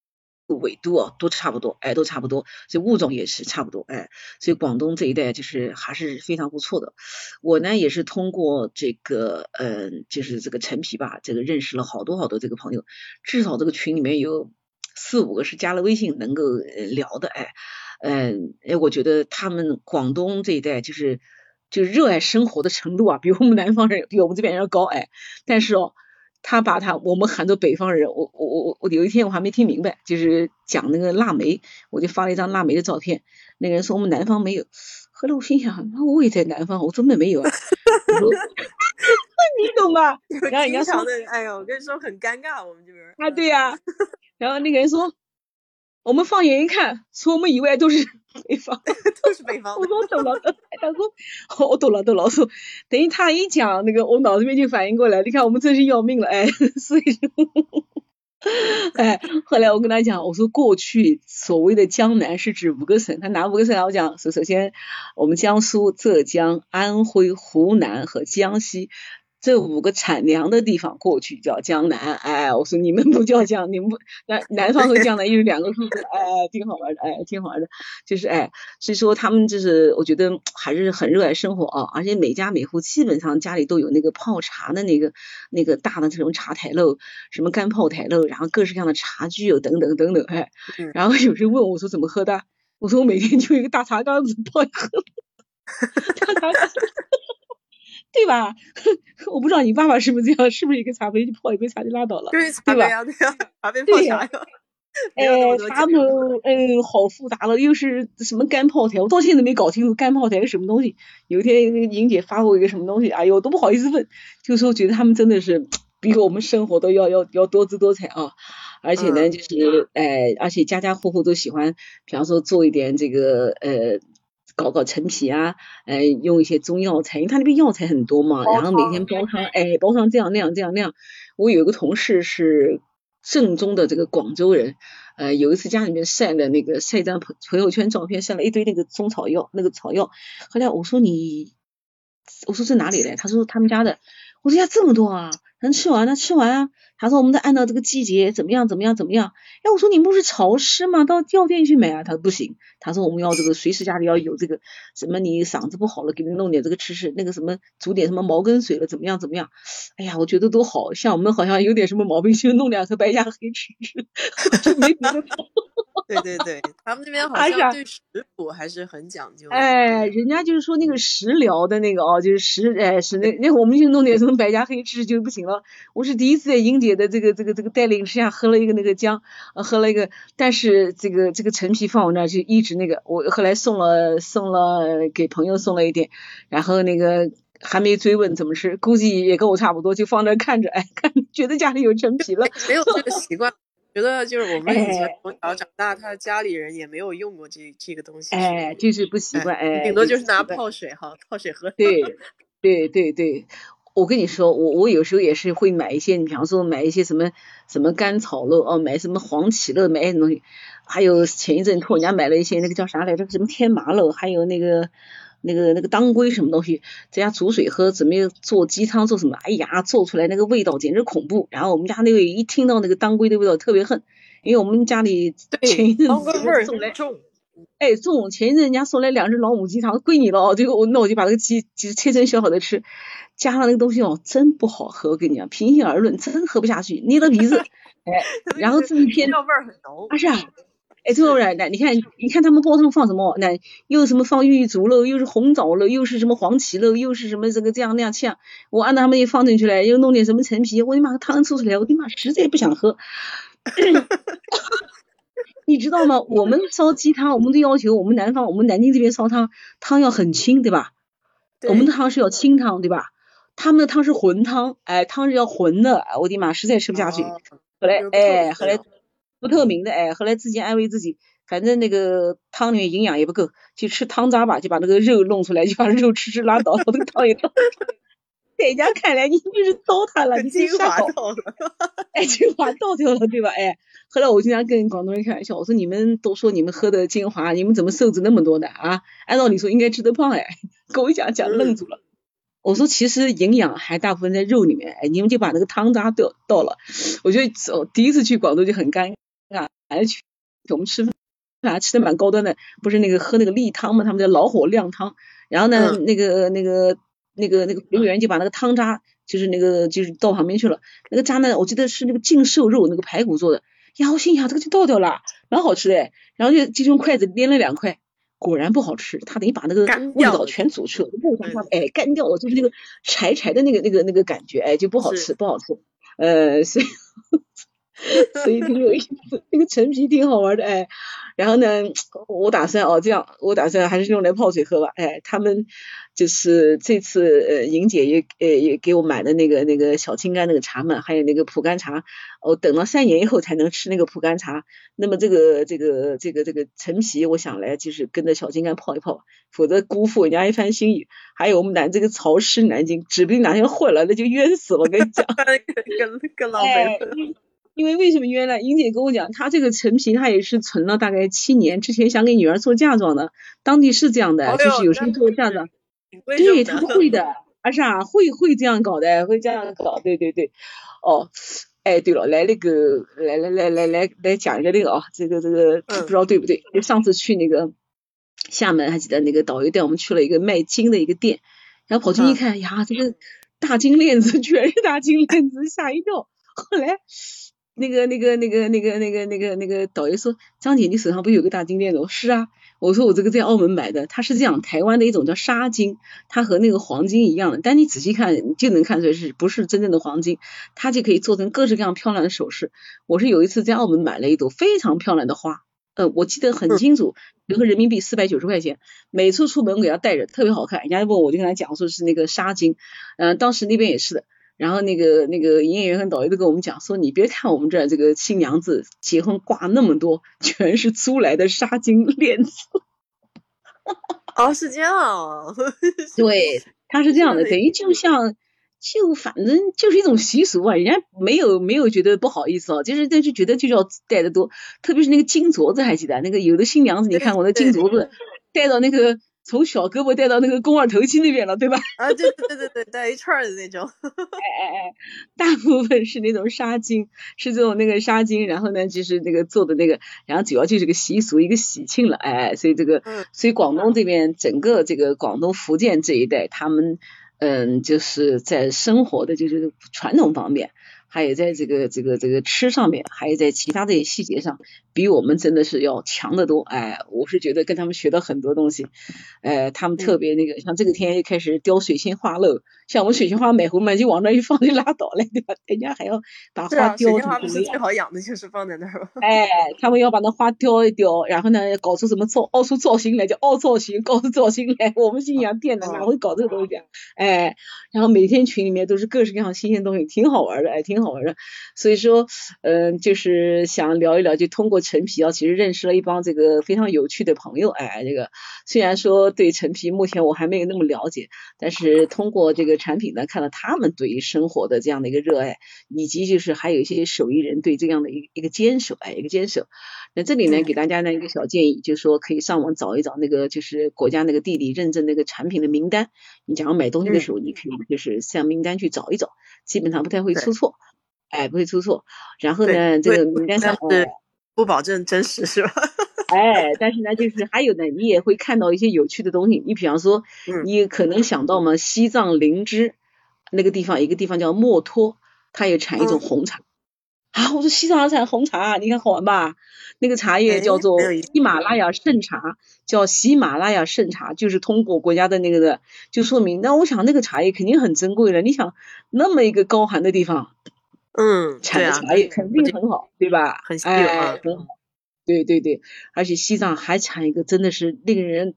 纬度啊都差不多，哎，都差不多，所以物种也是差不多，哎，所以广东这一带就是还是非常不错的。我呢也是通过这个，嗯，就是这个陈皮吧，这个认识了好多好多这个朋友，至少这个群里面有四五个是加了微信能够聊的，哎，嗯，哎，我觉得他们广东这一带就是就热爱生活的程度啊，比我们南方人比我们这边人要高，哎，但是哦。他把他我们很多北方人，我我我我有一天我还没听明白，就是讲那个腊梅，我就发了一张腊梅的照片。那个人说我们南方没有，后来我心想，那我也在南方，我根本没有啊。你懂吧？然后人家说，哎呦，我跟你说很尴尬，我们这边。啊，对呀。然后那个人说。我们放眼一看，除我们以外都是北方，都是北方。我说我懂了，他说我懂了，懂了。说等于他一讲那个，我脑子里面就反应过来。你看我们真是要命了，哎，所以说，哎，后来我跟他讲，我说过去所谓的江南是指五个省，他哪五个省？我讲首首先我们江苏、浙江、安徽、湖南和江西。这五个产粮的地方过去叫江南，哎，我说你们不叫江，你们不南南方和江南又是两个数字，哎，挺好玩的，哎，挺好玩的，就是哎，所以说他们就是我觉得还是很热爱生活啊，而且每家每户基本上家里都有那个泡茶的那个那个大的这种茶台漏，什么干泡台漏，然后各式各样的茶具有等等等等，哎，然后有人问我说怎么喝的，我说我每天就一个大茶缸子泡一喝，大茶缸。对吧？我不知道你爸爸是不是这样，是不是一个茶杯就泡一杯茶就拉倒了？对，对吧？对呀，茶杯泡茶呀。哎，他们，嗯，好复杂了，又是什么干泡台？我到现在都没搞清楚干泡台是什么东西。有一天，莹姐发过一个什么东西，哎呦，都不好意思问。就说觉得他们真的是比我们生活都要要要多姿多彩啊！而且呢，就是哎，而且家家户户都喜欢，比方说做一点这个呃。搞搞陈皮啊，呃，用一些中药材，因为他那边药材很多嘛，然后每天煲汤，哎，煲汤这样那样这样那样。我有一个同事是正宗的这个广州人，呃，有一次家里面晒的那个晒张朋朋友圈照片，晒了一堆那个中草药，那个草药。后来我说你，我说这哪里的？他说他们家的。我说呀，这么多啊，能吃完？那吃完啊。他说我们得按照这个季节怎么样怎么样怎么样。哎，我说你不是潮湿吗？到药店去买啊。他说不行，他说我们要这个随时家里要有这个什么，你嗓子不好了，给你弄点这个吃吃，那个什么煮点什么茅根水了，怎么样怎么样？哎呀，我觉得都好像我们好像有点什么毛病，就弄两颗白加黑吃吃，就没别的。对对对，他们那边好像对食谱还是很讲究。哎，人家就是说那个食疗的那个哦，就是食哎是那那我们就弄点什么白加黑吃就不行了。我是第一次在英姐的这个这个这个带领之下喝了一个那个姜，喝了一个，但是这个这个陈皮放我那儿就一直那个，我后来送了送了给朋友送了一点，然后那个还没追问怎么吃，估计也跟我差不多，就放那看着，哎，看觉得家里有陈皮了，没有这个习惯。觉得就是我们以前从小长大，他家里人也没有用过这这个东西，哎，就是不习惯，哎，顶多就是拿泡水哈，泡水喝。对，对对对，我跟你说，我我有时候也是会买一些，你比方说买一些什么什么甘草肉哦，买什么黄芪肉，买什么东西，还有前一阵托人家买了一些那个叫啥来着，什么天麻肉，还有那个。那个那个当归什么东西，在家煮水喝，准备做鸡汤做什么？哎呀，做出来那个味道简直恐怖。然后我们家那位一听到那个当归的味道特别恨，因为我们家里前一阵子味儿重，哎，送前一阵人家送来两只老母鸡汤，归你了哦。最后我那我就把那个鸡鸡切成小小的吃，加上那个东西哦，真不好喝。我跟你讲，平心而论，真喝不下去，捏着鼻子。哎，然后这一片味儿很浓。啊是啊。哎，这种人，那你看，你看他们煲汤放什么？那又什么放玉竹喽，又是红枣肉，又是什么黄芪肉，又是什么这个这样那样像。我按照他们一放进去了，又弄点什么陈皮，我的妈，汤出出来，我的妈，实在不想喝。你知道吗？我们烧鸡汤，我们都要求我们南方，我们南京这边烧汤，汤要很清，对吧？我们的汤是要清汤，对吧？他们的汤是浑汤，哎，汤是要浑的，我的妈，实在吃不下去。后来，哎，后来。不透明的哎，后来自己安慰自己，反正那个汤里面营养也不够，就吃汤渣吧，就把那个肉弄出来，就把肉吃吃拉倒，那个汤也倒。在人家看来你就是糟蹋了，你精华倒了，哎，精华倒掉了，对吧？哎，后来我经常跟广东人开玩笑，我说你们都说你们喝的精华，你们怎么瘦子那么多的啊？按道理说应该吃得胖哎，跟我讲讲愣住了。我说其实营养还大部分在肉里面，哎，你们就把那个汤渣倒倒了。我觉得我第一次去广州就很尴尬，而且我们吃饭吃的蛮高端的，不是那个喝那个例汤嘛，他们叫老火靓汤。然后呢，那个那个那个那个服务员就把那个汤渣，就是那个就是倒旁边去了。那个渣呢，我记得是那个净瘦肉那个排骨做的。呀，我心想这个就倒掉了，蛮好吃的。然后就就用筷子拎了两块，果然不好吃。他等于把那个味道全煮去了，哎，干掉了，就是那个柴柴的那个那个那个感觉，哎，就不好吃，不好吃。呃，所以 所以挺有意思，那个陈皮挺好玩的，哎。然后呢，我打算哦这样，我打算还是用来泡水喝吧。哎，他们就是这次呃，莹姐也呃也给我买的那个那个小青柑那个茶嘛，还有那个蒲甘茶，我等了三年以后才能吃那个蒲甘茶。那么这个这个这个这个陈皮，我想来就是跟着小青柑泡一泡，否则辜负人家一番心意。还有我们南这个潮湿南京，指不定哪天坏了，那就冤死了。我跟你讲，跟跟浪费了。因为为什么原来？英姐跟我讲，她这个陈皮她也是存了大概七年，之前想给女儿做嫁妆的，当地是这样的，就是有时候做嫁妆，对，他们会的，而是啊，会会这样搞的，会这样搞，对对对，哦，哎，对了，来那个，来来来来来来讲一个那个啊，这个这个不知道对不对？就上次去那个厦门，还记得那个导游带我们去了一个卖金的一个店，然后跑进一看，呀，这个大金链子全是大金链子，吓一跳，后来。那个、那个、那个、那个、那个、那个、那个导游说：“张姐，你手上不是有个大金链子？”我说：“是啊。”我说：“我这个在澳门买的，它是这样，台湾的一种叫沙金，它和那个黄金一样的，但你仔细看就能看出来是不是真正的黄金，它就可以做成各式各样漂亮的首饰。我是有一次在澳门买了一朵非常漂亮的花，呃，我记得很清楚，折合人民币四百九十块钱，每次出门我给他带着，特别好看。人家问我就跟他讲说是那个沙金，嗯，当时那边也是的。”然后那个那个营业员和导游都跟我们讲说，你别看我们这儿这个新娘子结婚挂那么多，全是租来的纱巾链子。哦，是这样。对，他是这样的，等于就像就反正就是一种习俗啊，人家没有没有觉得不好意思哦，就是但是觉得就要戴的多，特别是那个金镯子，还记得那个有的新娘子，你看我的金镯子戴到那个。从小胳膊带到那个肱二头肌那边了，对吧？啊，对对对对，带一串的那种。哎哎哎，大部分是那种纱巾，是这种那个纱巾，然后呢就是那个做的那个，然后主要就是个习俗，一个喜庆了，哎，所以这个，所以广东这边整个这个广东福建这一带，他们嗯就是在生活的就是传统方面。还有在这个这个这个吃上面，还有在其他的细节上，比我们真的是要强得多。哎，我是觉得跟他们学到很多东西。哎，他们特别那个，像这个天又开始雕水仙花喽，像我们水仙花买回来就往那一放就拉倒了，对吧？人家还要把花雕。水仙花不是最好养的就是放在那儿吗？哎，他们要把那花雕一雕，然后呢搞出什么造，凹出造型来叫凹造型，搞出造型来。我们信阳店的哪会搞这个东西啊？哎，然后每天群里面都是各式各样新鲜东西，挺好玩的，哎，挺。挺好玩的，所以说，嗯，就是想聊一聊，就通过陈皮啊，其实认识了一帮这个非常有趣的朋友。哎，这个虽然说对陈皮目前我还没有那么了解，但是通过这个产品呢，看到他们对于生活的这样的一个热爱，以及就是还有一些手艺人对这样的一一个坚守，哎，一个坚守。那这里呢，给大家呢一个小建议，就是说可以上网找一找那个就是国家那个地理认证那个产品的名单。你假如买东西的时候，你可以就是向名单去找一找，基本上不太会出错。哎，不会出错。然后呢，这个名单上是不保证真实，是吧？哎，但是呢，就是还有呢，你也会看到一些有趣的东西。你比方说，你可能想到嘛，西藏灵芝那个地方，一个地方叫墨脱，它也产一种红茶。啊，我说西藏产红茶，你看好玩吧？那个茶叶叫做喜马拉雅圣茶，叫喜马拉雅圣茶，就是通过国家的那个的，就说明。那我想那个茶叶肯定很珍贵了。你想那么一个高寒的地方。嗯，产的茶叶肯定很好，对吧？很稀有啊，很好。对对对，而且西藏还产一个真的是令人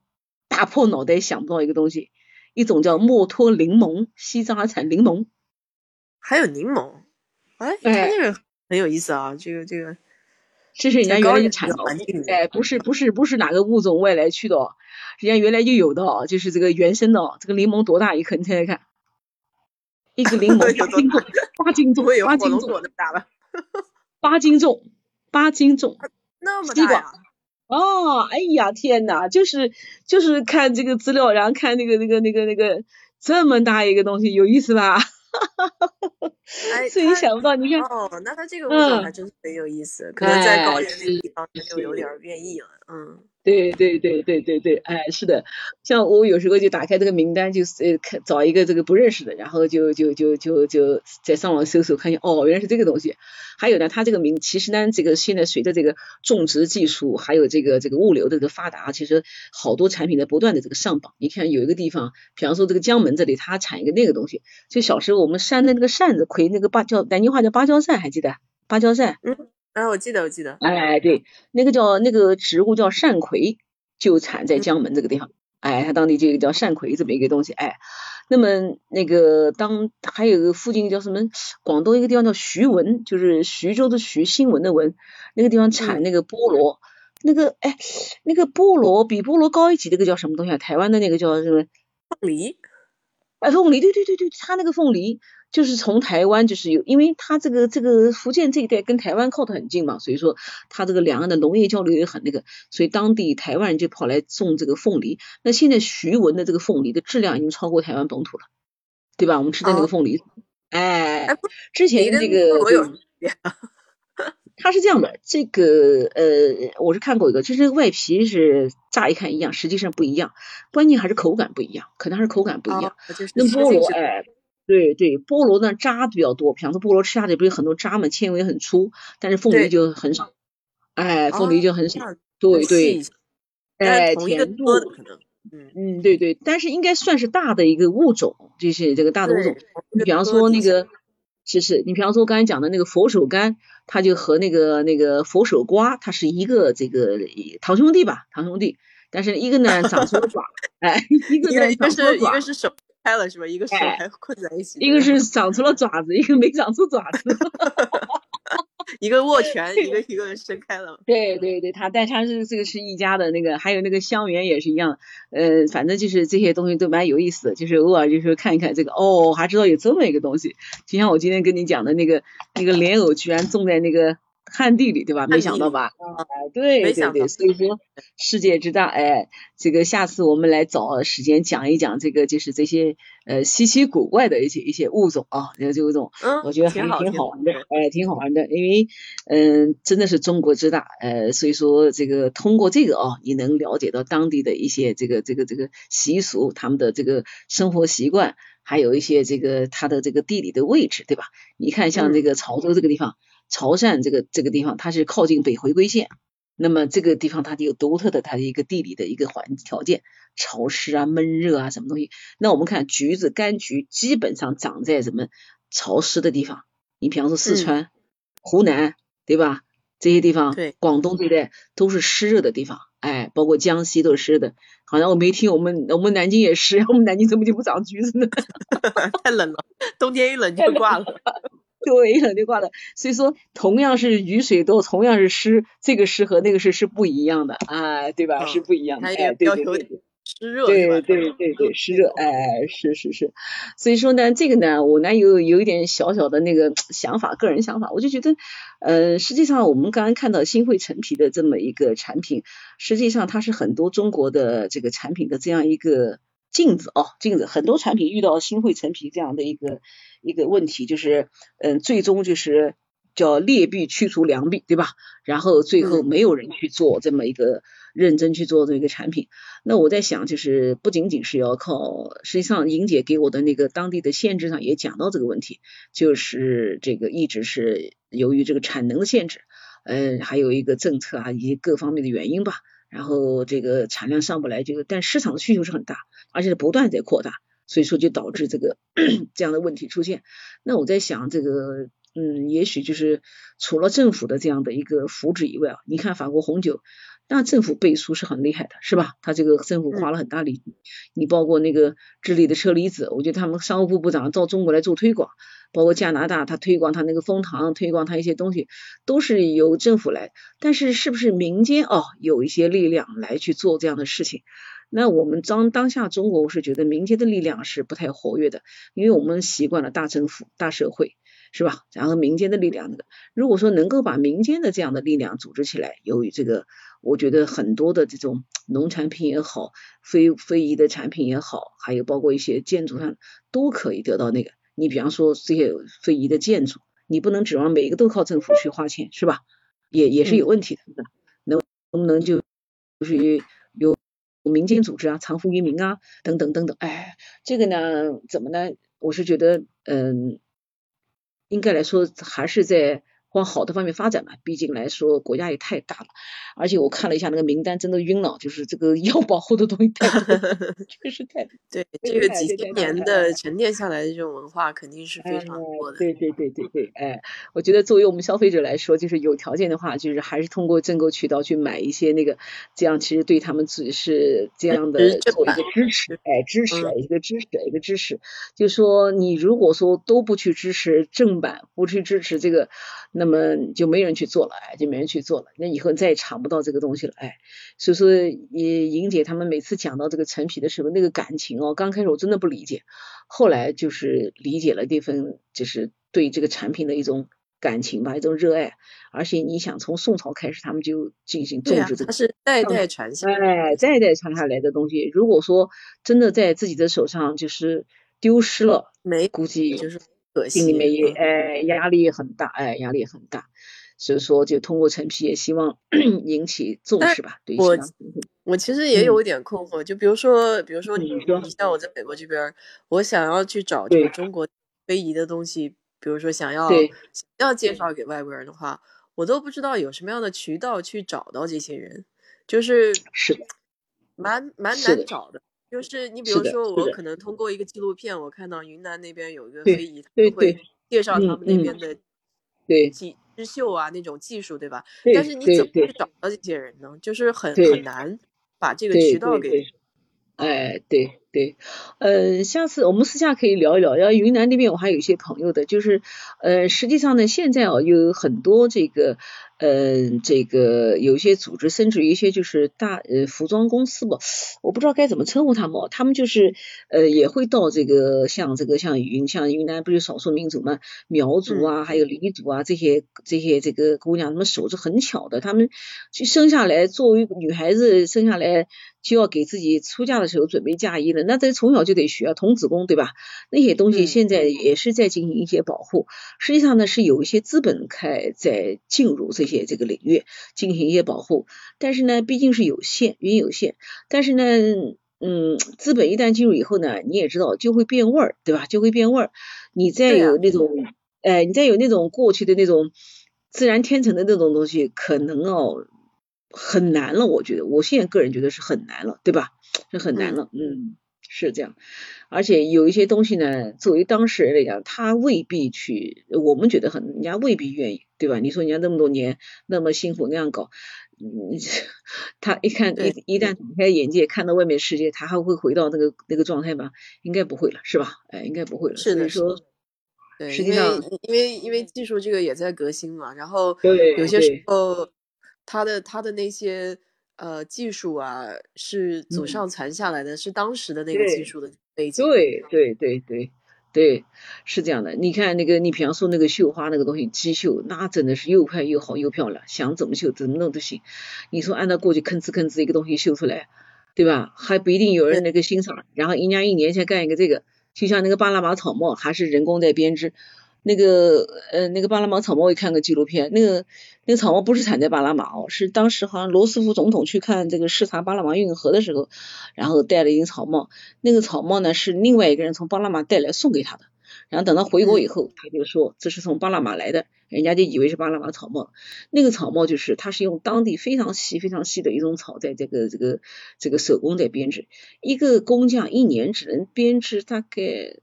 打破脑袋想不到一个东西，一种叫墨脱柠檬，西藏还产柠檬，还有柠檬，哎，它这个很有意思啊，这个这个，这是人家原来就产的，哎，不是不是不是哪个物种外来去的，人家原来就有的，就是这个原生的，这个柠檬多大一颗？你猜猜看。一个柠檬 八斤重，八斤重，八斤重，那么大了，八斤重，八斤重，那么大呀！哦，哎呀，天呐，就是就是看这个资料，然后看那个那个那个那个这么大一个东西，有意思吧？哎，所以想不到，你看，哦，那他这个物种还真是很有意思，可能在高原那个地方就有点变异了，嗯。对对对对对对，哎，是的，像我有时候就打开这个名单，就是呃看找一个这个不认识的，然后就就就就就在上网搜索，看见哦，原来是这个东西。还有呢，它这个名其实呢，这个现在随着这个种植技术还有这个这个物流的这个发达，其实好多产品在不断的这个上榜。你看有一个地方，比方说这个江门这里，它产一个那个东西，就小时候我们扇的那个扇子，葵那个芭叫南京话叫芭蕉扇，还记得芭蕉扇？嗯。啊，我记得，我记得，哎，对，那个叫那个植物叫扇葵，就产在江门这个地方，哎，它当地就有个叫扇葵这么一个东西，哎，那么那个当还有个附近叫什么，广东一个地方叫徐闻，就是徐州的徐，新闻的闻，那个地方产那个菠萝，那个哎，那个菠萝比菠萝高一级，那个叫什么东西啊？台湾的那个叫什么？凤梨，哎，凤梨，对对对对，它那个凤梨。就是从台湾，就是有，因为它这个这个福建这一带跟台湾靠得很近嘛，所以说它这个两岸的农业交流也很那个，所以当地台湾人就跑来种这个凤梨。那现在徐闻的这个凤梨的质量已经超过台湾本土了，对吧？我们吃的那个凤梨，哎，之前那个，它是这样的，这个呃，我是看过一个，就是外皮是乍一看一样，实际上不一样，关键还是口感不一样，可能还是口感不一样。那菠萝，哎。对对，菠萝呢渣比较多，比方说菠萝吃下去不是很多渣嘛，纤维很粗，但是凤梨就很少，哎，凤梨就很少，对对，哎，甜度可能，嗯。嗯，对对，但是应该算是大的一个物种，就是这个大的物种。你比方说那个，其实你比方说刚才讲的那个佛手柑，它就和那个那个佛手瓜，它是一个这个堂兄弟吧，堂兄弟，但是一个呢长出了爪，哎，一个呢长出了爪，一个是手。开了是吧？一个手还困在一起，一个是长出了爪子，一个没长出爪子，一个握拳，一个 一个伸开了。对对对，它但它是这个是一家的那个，还有那个香橼也是一样，呃，反正就是这些东西都蛮有意思的，就是偶尔就是看一看这个，哦，还知道有这么一个东西，就像我今天跟你讲的那个那个莲藕，居然种在那个。旱地里对吧？没想到吧？哎，对对对，所以说世界之大，哎，这个下次我们来找时间讲一讲这个，就是这些呃稀奇古怪的一些一些物种啊，这个物种，嗯，我觉得还挺好玩的，哎，挺好玩的，因为嗯，真的是中国之大，呃，所以说这个通过这个啊，你能了解到当地的一些这个这个这个习俗，他们的这个生活习惯，还有一些这个它的这个地理的位置，对吧？你看像这个潮州这个地方。潮汕这个这个地方，它是靠近北回归线，那么这个地方它就有独特的它的一个地理的一个环条件，潮湿啊、闷热啊什么东西。那我们看橘子、柑橘基本上长在什么潮湿的地方？你比方说四川、湖南，对吧？这些地方，对，广东这带都是湿热的地方，哎，包括江西都是湿的。好像我没听，我们我们南京也是，我们南京怎么就不长橘子呢？太冷了，冬天一冷就挂了。对，一冷就挂了。所以说，同样是雨水多，同样是湿，这个湿和那个湿是不一样的啊，对吧？是不一样的。哎，对对对，湿热对对对对，湿热，哎，是是是。所以说呢，这个呢，我呢有有一点小小的那个想法，个人想法，我就觉得，呃，实际上我们刚刚看到新会陈皮的这么一个产品，实际上它是很多中国的这个产品的这样一个镜子哦，镜子，很多产品遇到新会陈皮这样的一个。一个问题就是，嗯，最终就是叫劣币驱逐良币，对吧？然后最后没有人去做这么一个认真去做这么一个产品。那我在想，就是不仅仅是要靠，实际上莹姐给我的那个当地的限制上也讲到这个问题，就是这个一直是由于这个产能的限制，嗯，还有一个政策啊以及各方面的原因吧。然后这个产量上不来，这个但市场的需求是很大，而且是不断在扩大。所以说就导致这个 这样的问题出现。那我在想，这个嗯，也许就是除了政府的这样的一个扶持以外啊，你看法国红酒，那政府背书是很厉害的，是吧？他这个政府花了很大力气。你包括那个智利的车厘子，我觉得他们商务部部长到中国来做推广，包括加拿大他推广他那个蜂糖，推广他一些东西，都是由政府来。但是是不是民间哦有一些力量来去做这样的事情？那我们当当下中国，我是觉得民间的力量是不太活跃的，因为我们习惯了大政府、大社会，是吧？然后民间的力量，如果说能够把民间的这样的力量组织起来，由于这个，我觉得很多的这种农产品也好，非非遗的产品也好，还有包括一些建筑上都可以得到那个。你比方说这些非遗的建筑，你不能指望每一个都靠政府去花钱，是吧？也也是有问题的，能能不能就就是民间组织啊，藏富于民啊，等等等等，哎，这个呢，怎么呢？我是觉得，嗯，应该来说还是在。往好的方面发展嘛，毕竟来说国家也太大了，而且我看了一下那个名单，真的晕了，就是这个 要保护的东西太多，确实太对这个几千年的沉淀下来的这种文化肯定是非常多的。对对对对对，哎，我觉得作为我们消费者来说，就是有条件的话，就是还是通过正购渠道去买一些那个，这样其实对他们只是这样的做一个支持，哎，支持一个支持一个支持，就是说你如果说都不去支持正版，不去支持这个。那么就没人去做了，哎，就没人去做了，那以后再也尝不到这个东西了，哎，所以说，也莹姐他们每次讲到这个陈皮的时候，那个感情哦，刚开始我真的不理解，后来就是理解了这份就是对这个产品的一种感情吧，一种热爱，而且你想从宋朝开始，他们就进行种植这个，它是代代传下，哎，代代传下来的东西，如果说真的在自己的手上就是丢失了，没估计就是。心里面也哎压力也很大哎压力也很大，所以说就通过陈皮也希望 引起重视吧。对我我其实也有一点困惑，就比如说比如说你你像我在美国这边，我想要去找这个中国非遗的东西，比如说想要要介绍给外国人的话，我都不知道有什么样的渠道去找到这些人，就是是蛮蛮难找的。就是你比如说，我可能通过一个纪录片，我看到云南那边有一个非遗，他们会介绍他们那边的对织织绣啊那种技术，对吧？但是你怎么去找到这些人呢？就是很很难把这个渠道给。哎，对对，呃，下次我们私下可以聊一聊。然后云南那边我还有一些朋友的，就是呃，实际上呢，现在哦有很多这个。呃，这个有一些组织，甚至于一些就是大呃服装公司吧，我不知道该怎么称呼他们。他们就是呃也会到这个像这个像云像云南不是少数民族嘛，苗族啊，还有黎族啊这些这些这个姑娘，她们手是很巧的，她们就生下来作为女孩子生下来就要给自己出嫁的时候准备嫁衣了，那这从小就得学啊，童子功对吧？那些东西现在也是在进行一些保护。实际上呢，是有一些资本开在进入这。些这个领域进行一些保护，但是呢，毕竟是有限，原有限。但是呢，嗯，资本一旦进入以后呢，你也知道就会变味儿，对吧？就会变味儿。你再有那种，哎，你再有那种过去的那种自然天成的那种东西，可能哦很难了。我觉得，我现在个人觉得是很难了，对吧？是很难了，嗯。是这样，而且有一些东西呢，作为当事人来讲，他未必去，我们觉得很，人家未必愿意，对吧？你说人家那么多年那么辛苦那样搞，嗯，他一看一一旦打开眼界，看到外面世界，他还会回到那个那个状态吗？应该不会了，是吧？哎，应该不会了。是的，说，对，实际上，因为因为技术这个也在革新嘛，然后有些时候，他的他的那些。呃，技术啊，是祖上传下来的，是当时的那个技术的背景。对对对对对，是这样的。你看那个，你比方说那个绣花那个东西，机绣，那真的是又快又好又漂亮，想怎么绣怎么弄都行。你说按照过去吭哧吭哧一个东西绣出来，对吧？还不一定有人那个欣赏。然后人家一年前干一个这个，就像那个巴拿马草帽，还是人工在编织。那个呃，那个巴拿马草帽，我看个纪录片，那个那个草帽不是产在巴拿马哦，是当时好像罗斯福总统去看这个视察巴拿马运河的时候，然后戴了一顶草帽。那个草帽呢是另外一个人从巴拿马带来送给他的，然后等他回国以后，他就说这是从巴拿马来的，人家就以为是巴拿马草帽。那个草帽就是它是用当地非常细非常细的一种草在这个这个这个手工在编织，一个工匠一年只能编织大概。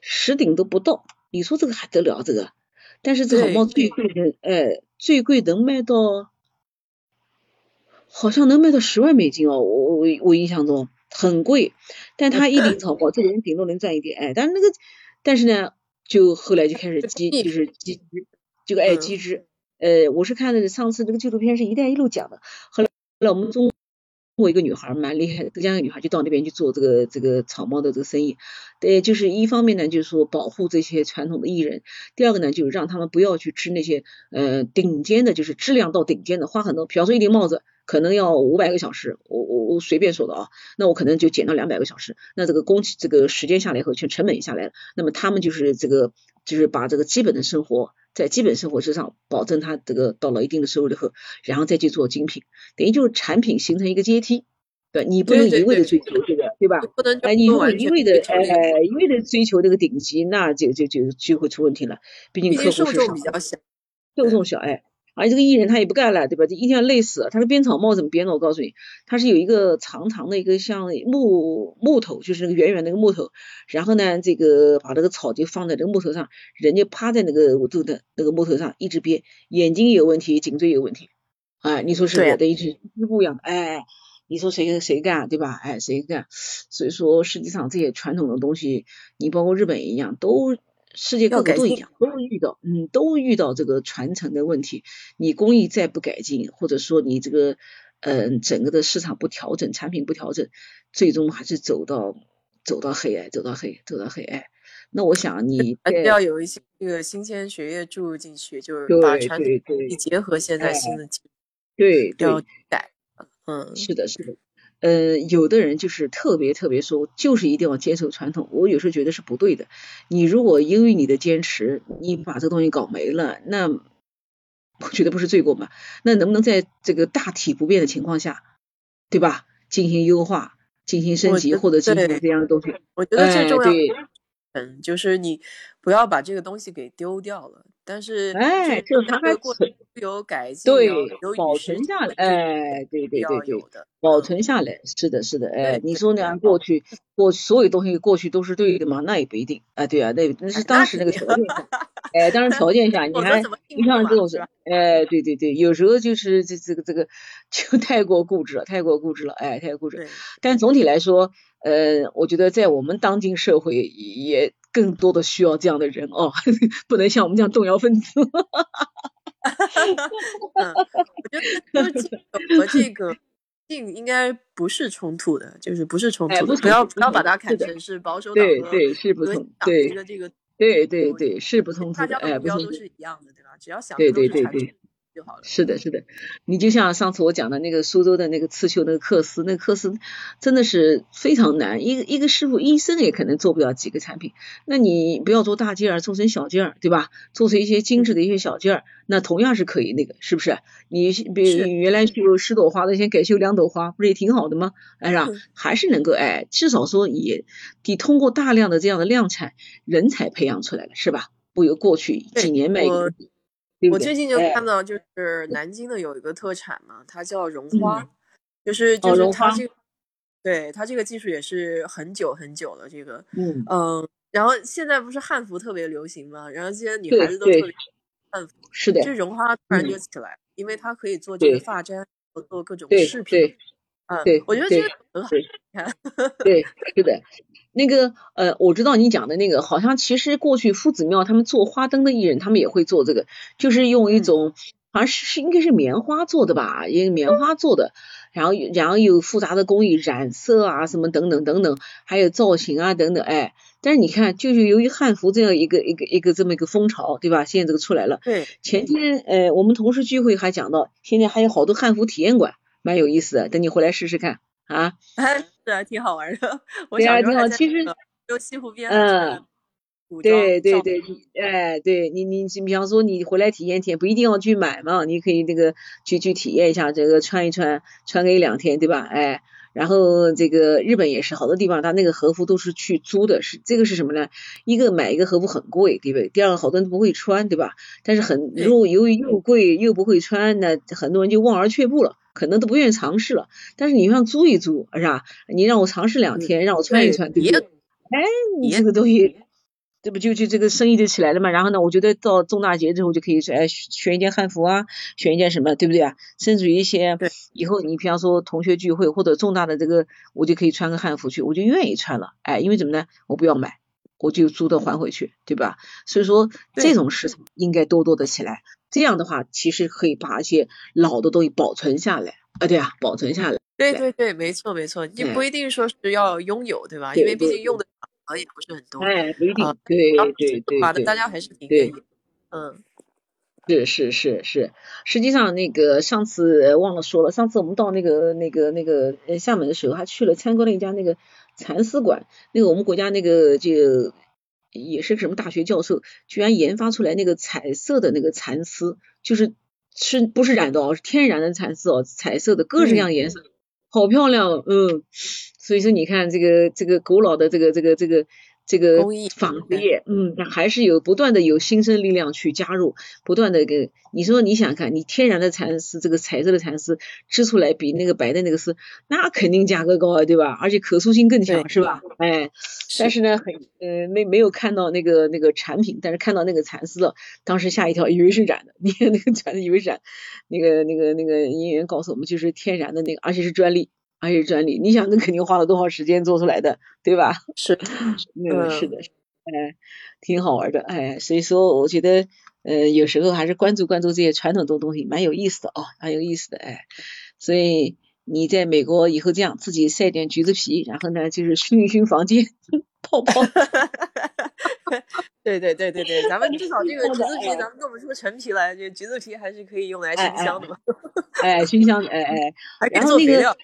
十顶都不到，你说这个还得了？这个，但是这草帽最贵的，哎，最贵能卖到，好像能卖到十万美金哦。我我我印象中很贵，但他一顶草帽，这个人顶多能赚一点，哎，但是那个，但是呢，就后来就开始机，就是机织，这个爱机织，呃，我是看的上次这个纪录片是一带一路讲的，后来后来我们中。我一个女孩蛮厉害的，浙江一个女孩就到那边去做这个这个草帽的这个生意。对，就是一方面呢，就是说保护这些传统的艺人；第二个呢，就是让他们不要去织那些呃顶尖的，就是质量到顶尖的，花很多。比方说一顶帽子可能要五百个小时，我我我随便说的啊，那我可能就减到两百个小时，那这个工期这个时间下来以后，全成本下来了，那么他们就是这个就是把这个基本的生活在基本生活之上保证他这个到了一定的收入以后，然后再去做精品，等于就是产品形成一个阶梯。对，你不能一味的追求这个，对吧？不能哎，你如果一味的哎一味的追求这个顶级，那就就就就会出问题了。毕竟客户受众比较小，受众小哎，而且这个艺人他也不干了，对吧？这一天要累死。他的编草帽怎么编的？我告诉你，他是有一个长长的一个像木木头，就是那个圆圆那个木头，然后呢，这个把这个草就放在这个木头上，人就趴在那个我的那个木头上一直编，眼睛有问题，颈椎有问题，哎，你说是不是？等于是不一样的，哎。你说谁谁干对吧？哎，谁干？所以说，实际上这些传统的东西，你包括日本也一样，都世界各国都一样，都遇到，嗯，都遇到这个传承的问题。你工艺再不改进，或者说你这个，嗯，整个的市场不调整，产品不调整，最终还是走到走到黑暗，走到黑，走到黑暗。那我想你还是要有一些这个新鲜血液注入进去，就是把传统你结合现在新的技术，对，要改。嗯，是的，是的，呃，有的人就是特别特别说，就是一定要坚守传统。我有时候觉得是不对的。你如果因为你的坚持，你把这个东西搞没了，那我觉得不是罪过嘛？那能不能在这个大体不变的情况下，对吧？进行优化、进行升级或者进行这样的东西？我觉得最重要，嗯，就是你不要把这个东西给丢掉了。但是，哎，就它还存有改进，对，保存下来，哎，对对对对，保存下来，是的，是的，哎，你说那过去，过所有东西过去都是对的吗？那也不一定，哎，对啊，那那是当时那个条件下，哎，当时条件下，你还你像这种事，哎，对对对，有时候就是这这个这个就太过固执了，太过固执了，哎，太过固执。但总体来说，呃，我觉得在我们当今社会也。更多的需要这样的人哦，不能像我们这样动摇分子。嗯我觉得这个 和这个性应该不是冲突的，就是不是冲突的，不要不要把它看成是保守党和对是不同对一个这个对对对是不冲突的，哎，目标都是一样的，对吧？只要想对对对对。是的，是的，你就像上次我讲的那个苏州的那个刺绣那个克丝，那个克丝真的是非常难，一个一个师傅一生也可能做不了几个产品。那你不要做大件儿，做成小件儿，对吧？做成一些精致的一些小件儿，那同样是可以那个，是不是？你比原来绣十朵花的，先改绣两朵花，不是也挺好的吗？哎呀，还是能够哎，至少说也得通过大量的这样的量产，人才培养出来了，是吧？不由过去几年卖。我最近就？看到，就是南京的有一个特产嘛，它叫绒花，就是。就是它这个，对它这个技术也是很久很久了，这个，嗯。嗯，然后现在不是汉服特别流行嘛，然后现在女孩子都特。别汉服，是的，这绒花。突然就起来，因为它可以做这个发簪，做各种饰品，嗯，对，我觉得这个很好，看，对，是的。那个呃，我知道你讲的那个，好像其实过去夫子庙他们做花灯的艺人，他们也会做这个，就是用一种好像是是应该是棉花做的吧，因为棉花做的，然后然后有复杂的工艺，染色啊什么等等等等，还有造型啊等等，哎，但是你看，就是由于汉服这样一个一个一个这么一个风潮，对吧？现在这个出来了，对，前天呃我们同事聚会还讲到，现在还有好多汉服体验馆，蛮有意思的，等你回来试试看。啊，是啊，挺好玩的。对啊，挺好。其实就西湖边，嗯，对对对，哎，对你你你，比方说你回来体验体验，不一定要去买嘛，你可以那个去去体验一下，这个穿一穿，穿个一两天，对吧？哎，然后这个日本也是好多地方，它那个和服都是去租的，是这个是什么呢？一个买一个和服很贵，对不对？第二个好多人都不会穿，对吧？但是很如果由于又贵又不会穿，那很多人就望而却步了。可能都不愿意尝试了，但是你让租一租是吧？你让我尝试两天，让我穿一穿，对不对？哎，你这个东西，这不就就这个生意就起来了嘛？然后呢，我觉得到重大节之后就可以说，哎，选一件汉服啊，选一件什么，对不对啊？甚至于一些以后你比方说同学聚会或者重大的这个，我就可以穿个汉服去，我就愿意穿了。哎，因为怎么呢？我不要买，我就租的还回去，对吧？所以说这种市场应该多多的起来。这样的话，其实可以把一些老的东西保存下来啊，对啊，保存下来。对对对，没错没错，你不一定说是要拥有，对吧？因为毕竟用的场合也不是很多。哎，不一定。对对对对。的大家还是挺愿意。嗯。是是是是，实际上那个上次忘了说了，上次我们到那个那个那个呃厦门的时候，还去了参观了一家那个蚕丝馆，那个我们国家那个就也是什么大学教授，居然研发出来那个彩色的那个蚕丝，就是是不是染的哦，是天然的蚕丝哦，彩色的各式各样颜色，好漂亮，嗯，所以说你看这个这个古老的这个这个这个。这个纺织业，嗯，那还是有不断的有新生力量去加入，不断的给你说，你想看，你天然的蚕丝，这个彩色的蚕丝织出来比那个白的那个丝，那肯定价格高啊，对吧？而且可塑性更强，是吧？哎，但是呢，很呃没没有看到那个那个产品，但是看到那个蚕丝了，当时吓一跳，以为是染的，你看那个蚕丝以为染，那个那个那个营业员告诉我们就是天然的那个，而且是专利。而且专利，你想那肯定花了多少时间做出来的，对吧？是，嗯，是的，哎，挺好玩的，哎，所以说我觉得，呃，有时候还是关注关注这些传统的东西，蛮有意思的哦，蛮有意思的，哎，所以你在美国以后这样自己晒点橘子皮，然后呢就是熏一熏房间，泡泡，对对对对对，咱们至少这个橘子皮，咱们弄不出陈皮来，这橘子皮还是可以用来熏香的嘛，哎，熏香，哎哎，然后那个。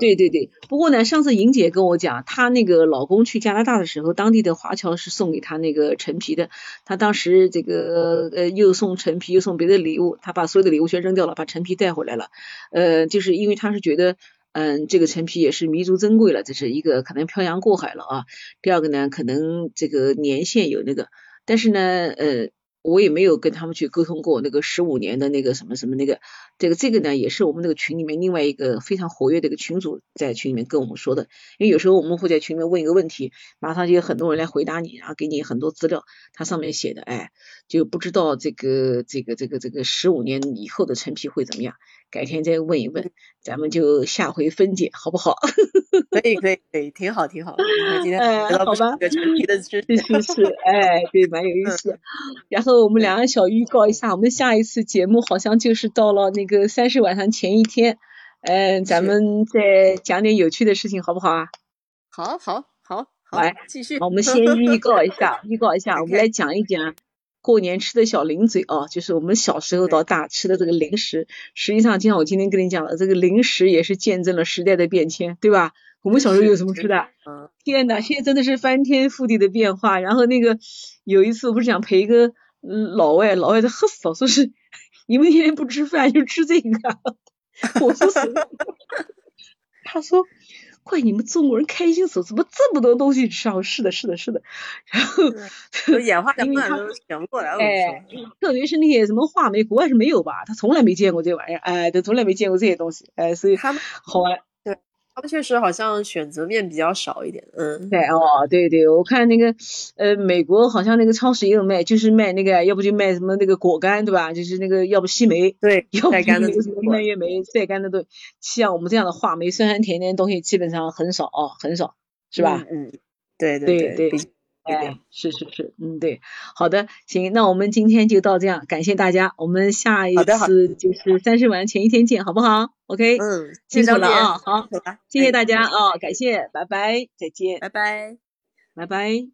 对对对，不过呢，上次莹姐跟我讲，她那个老公去加拿大的时候，当地的华侨是送给她那个陈皮的，她当时这个呃又送陈皮又送别的礼物，她把所有的礼物全扔掉了，把陈皮带回来了，呃，就是因为她是觉得，嗯，这个陈皮也是弥足珍贵了，这是一个可能漂洋过海了啊，第二个呢，可能这个年限有那个，但是呢，呃。我也没有跟他们去沟通过那个十五年的那个什么什么那个，这个这个呢也是我们那个群里面另外一个非常活跃的一个群主在群里面跟我们说的，因为有时候我们会在群里面问一个问题，马上就有很多人来回答你，然后给你很多资料，它上面写的，哎，就不知道这个这个这个这个十五年以后的陈皮会怎么样。改天再问一问，咱们就下回分解，好不好？可以可以可以，挺好挺好。今天好吧，的知识是是，哎，对，蛮有意思。然后我们两个小预告一下，我们下一次节目好像就是到了那个三十晚上前一天，嗯，咱们再讲点有趣的事情，好不好啊？好，好，好，好，来继续。我们先预告一下，预告一下，我们来讲一讲。过年吃的小零嘴啊，就是我们小时候到大吃的这个零食。实际上，就像我今天跟你讲的，这个零食也是见证了时代的变迁，对吧？我们小时候有什么吃的？嗯。天呐，现在真的是翻天覆地的变化。然后那个有一次，我不是想陪一个老外，老外都喝死了，说是你们天天不吃饭就吃这个。我说什么？他说。怪你们中国人开心死，怎么这么多东西吃啊？是的，是的，是的。然后演化的慢都想 不过来了。哎，特别是那些什么话梅，国外是没有吧？他从来没见过这玩意儿，哎，他从来没见过这些东西，哎，所以他们好玩。他们确实好像选择面比较少一点，嗯，对哦，对对，我看那个呃，美国好像那个超市也有卖，就是卖那个，要不就卖什么那个果干，对吧？就是那个要不西梅，对，要不那个什么蔓越莓，晒干的都，像我们这样的话梅酸酸甜甜的东西基本上很少哦，很少，是吧？嗯，对对对对。哎，是是是，嗯对，好的，行，那我们今天就到这样，感谢大家，我们下一次就是三十晚前一天见，好不好？OK，嗯，辛苦了啊，好，谢谢大家啊，感谢，拜拜，再见，拜拜，拜拜。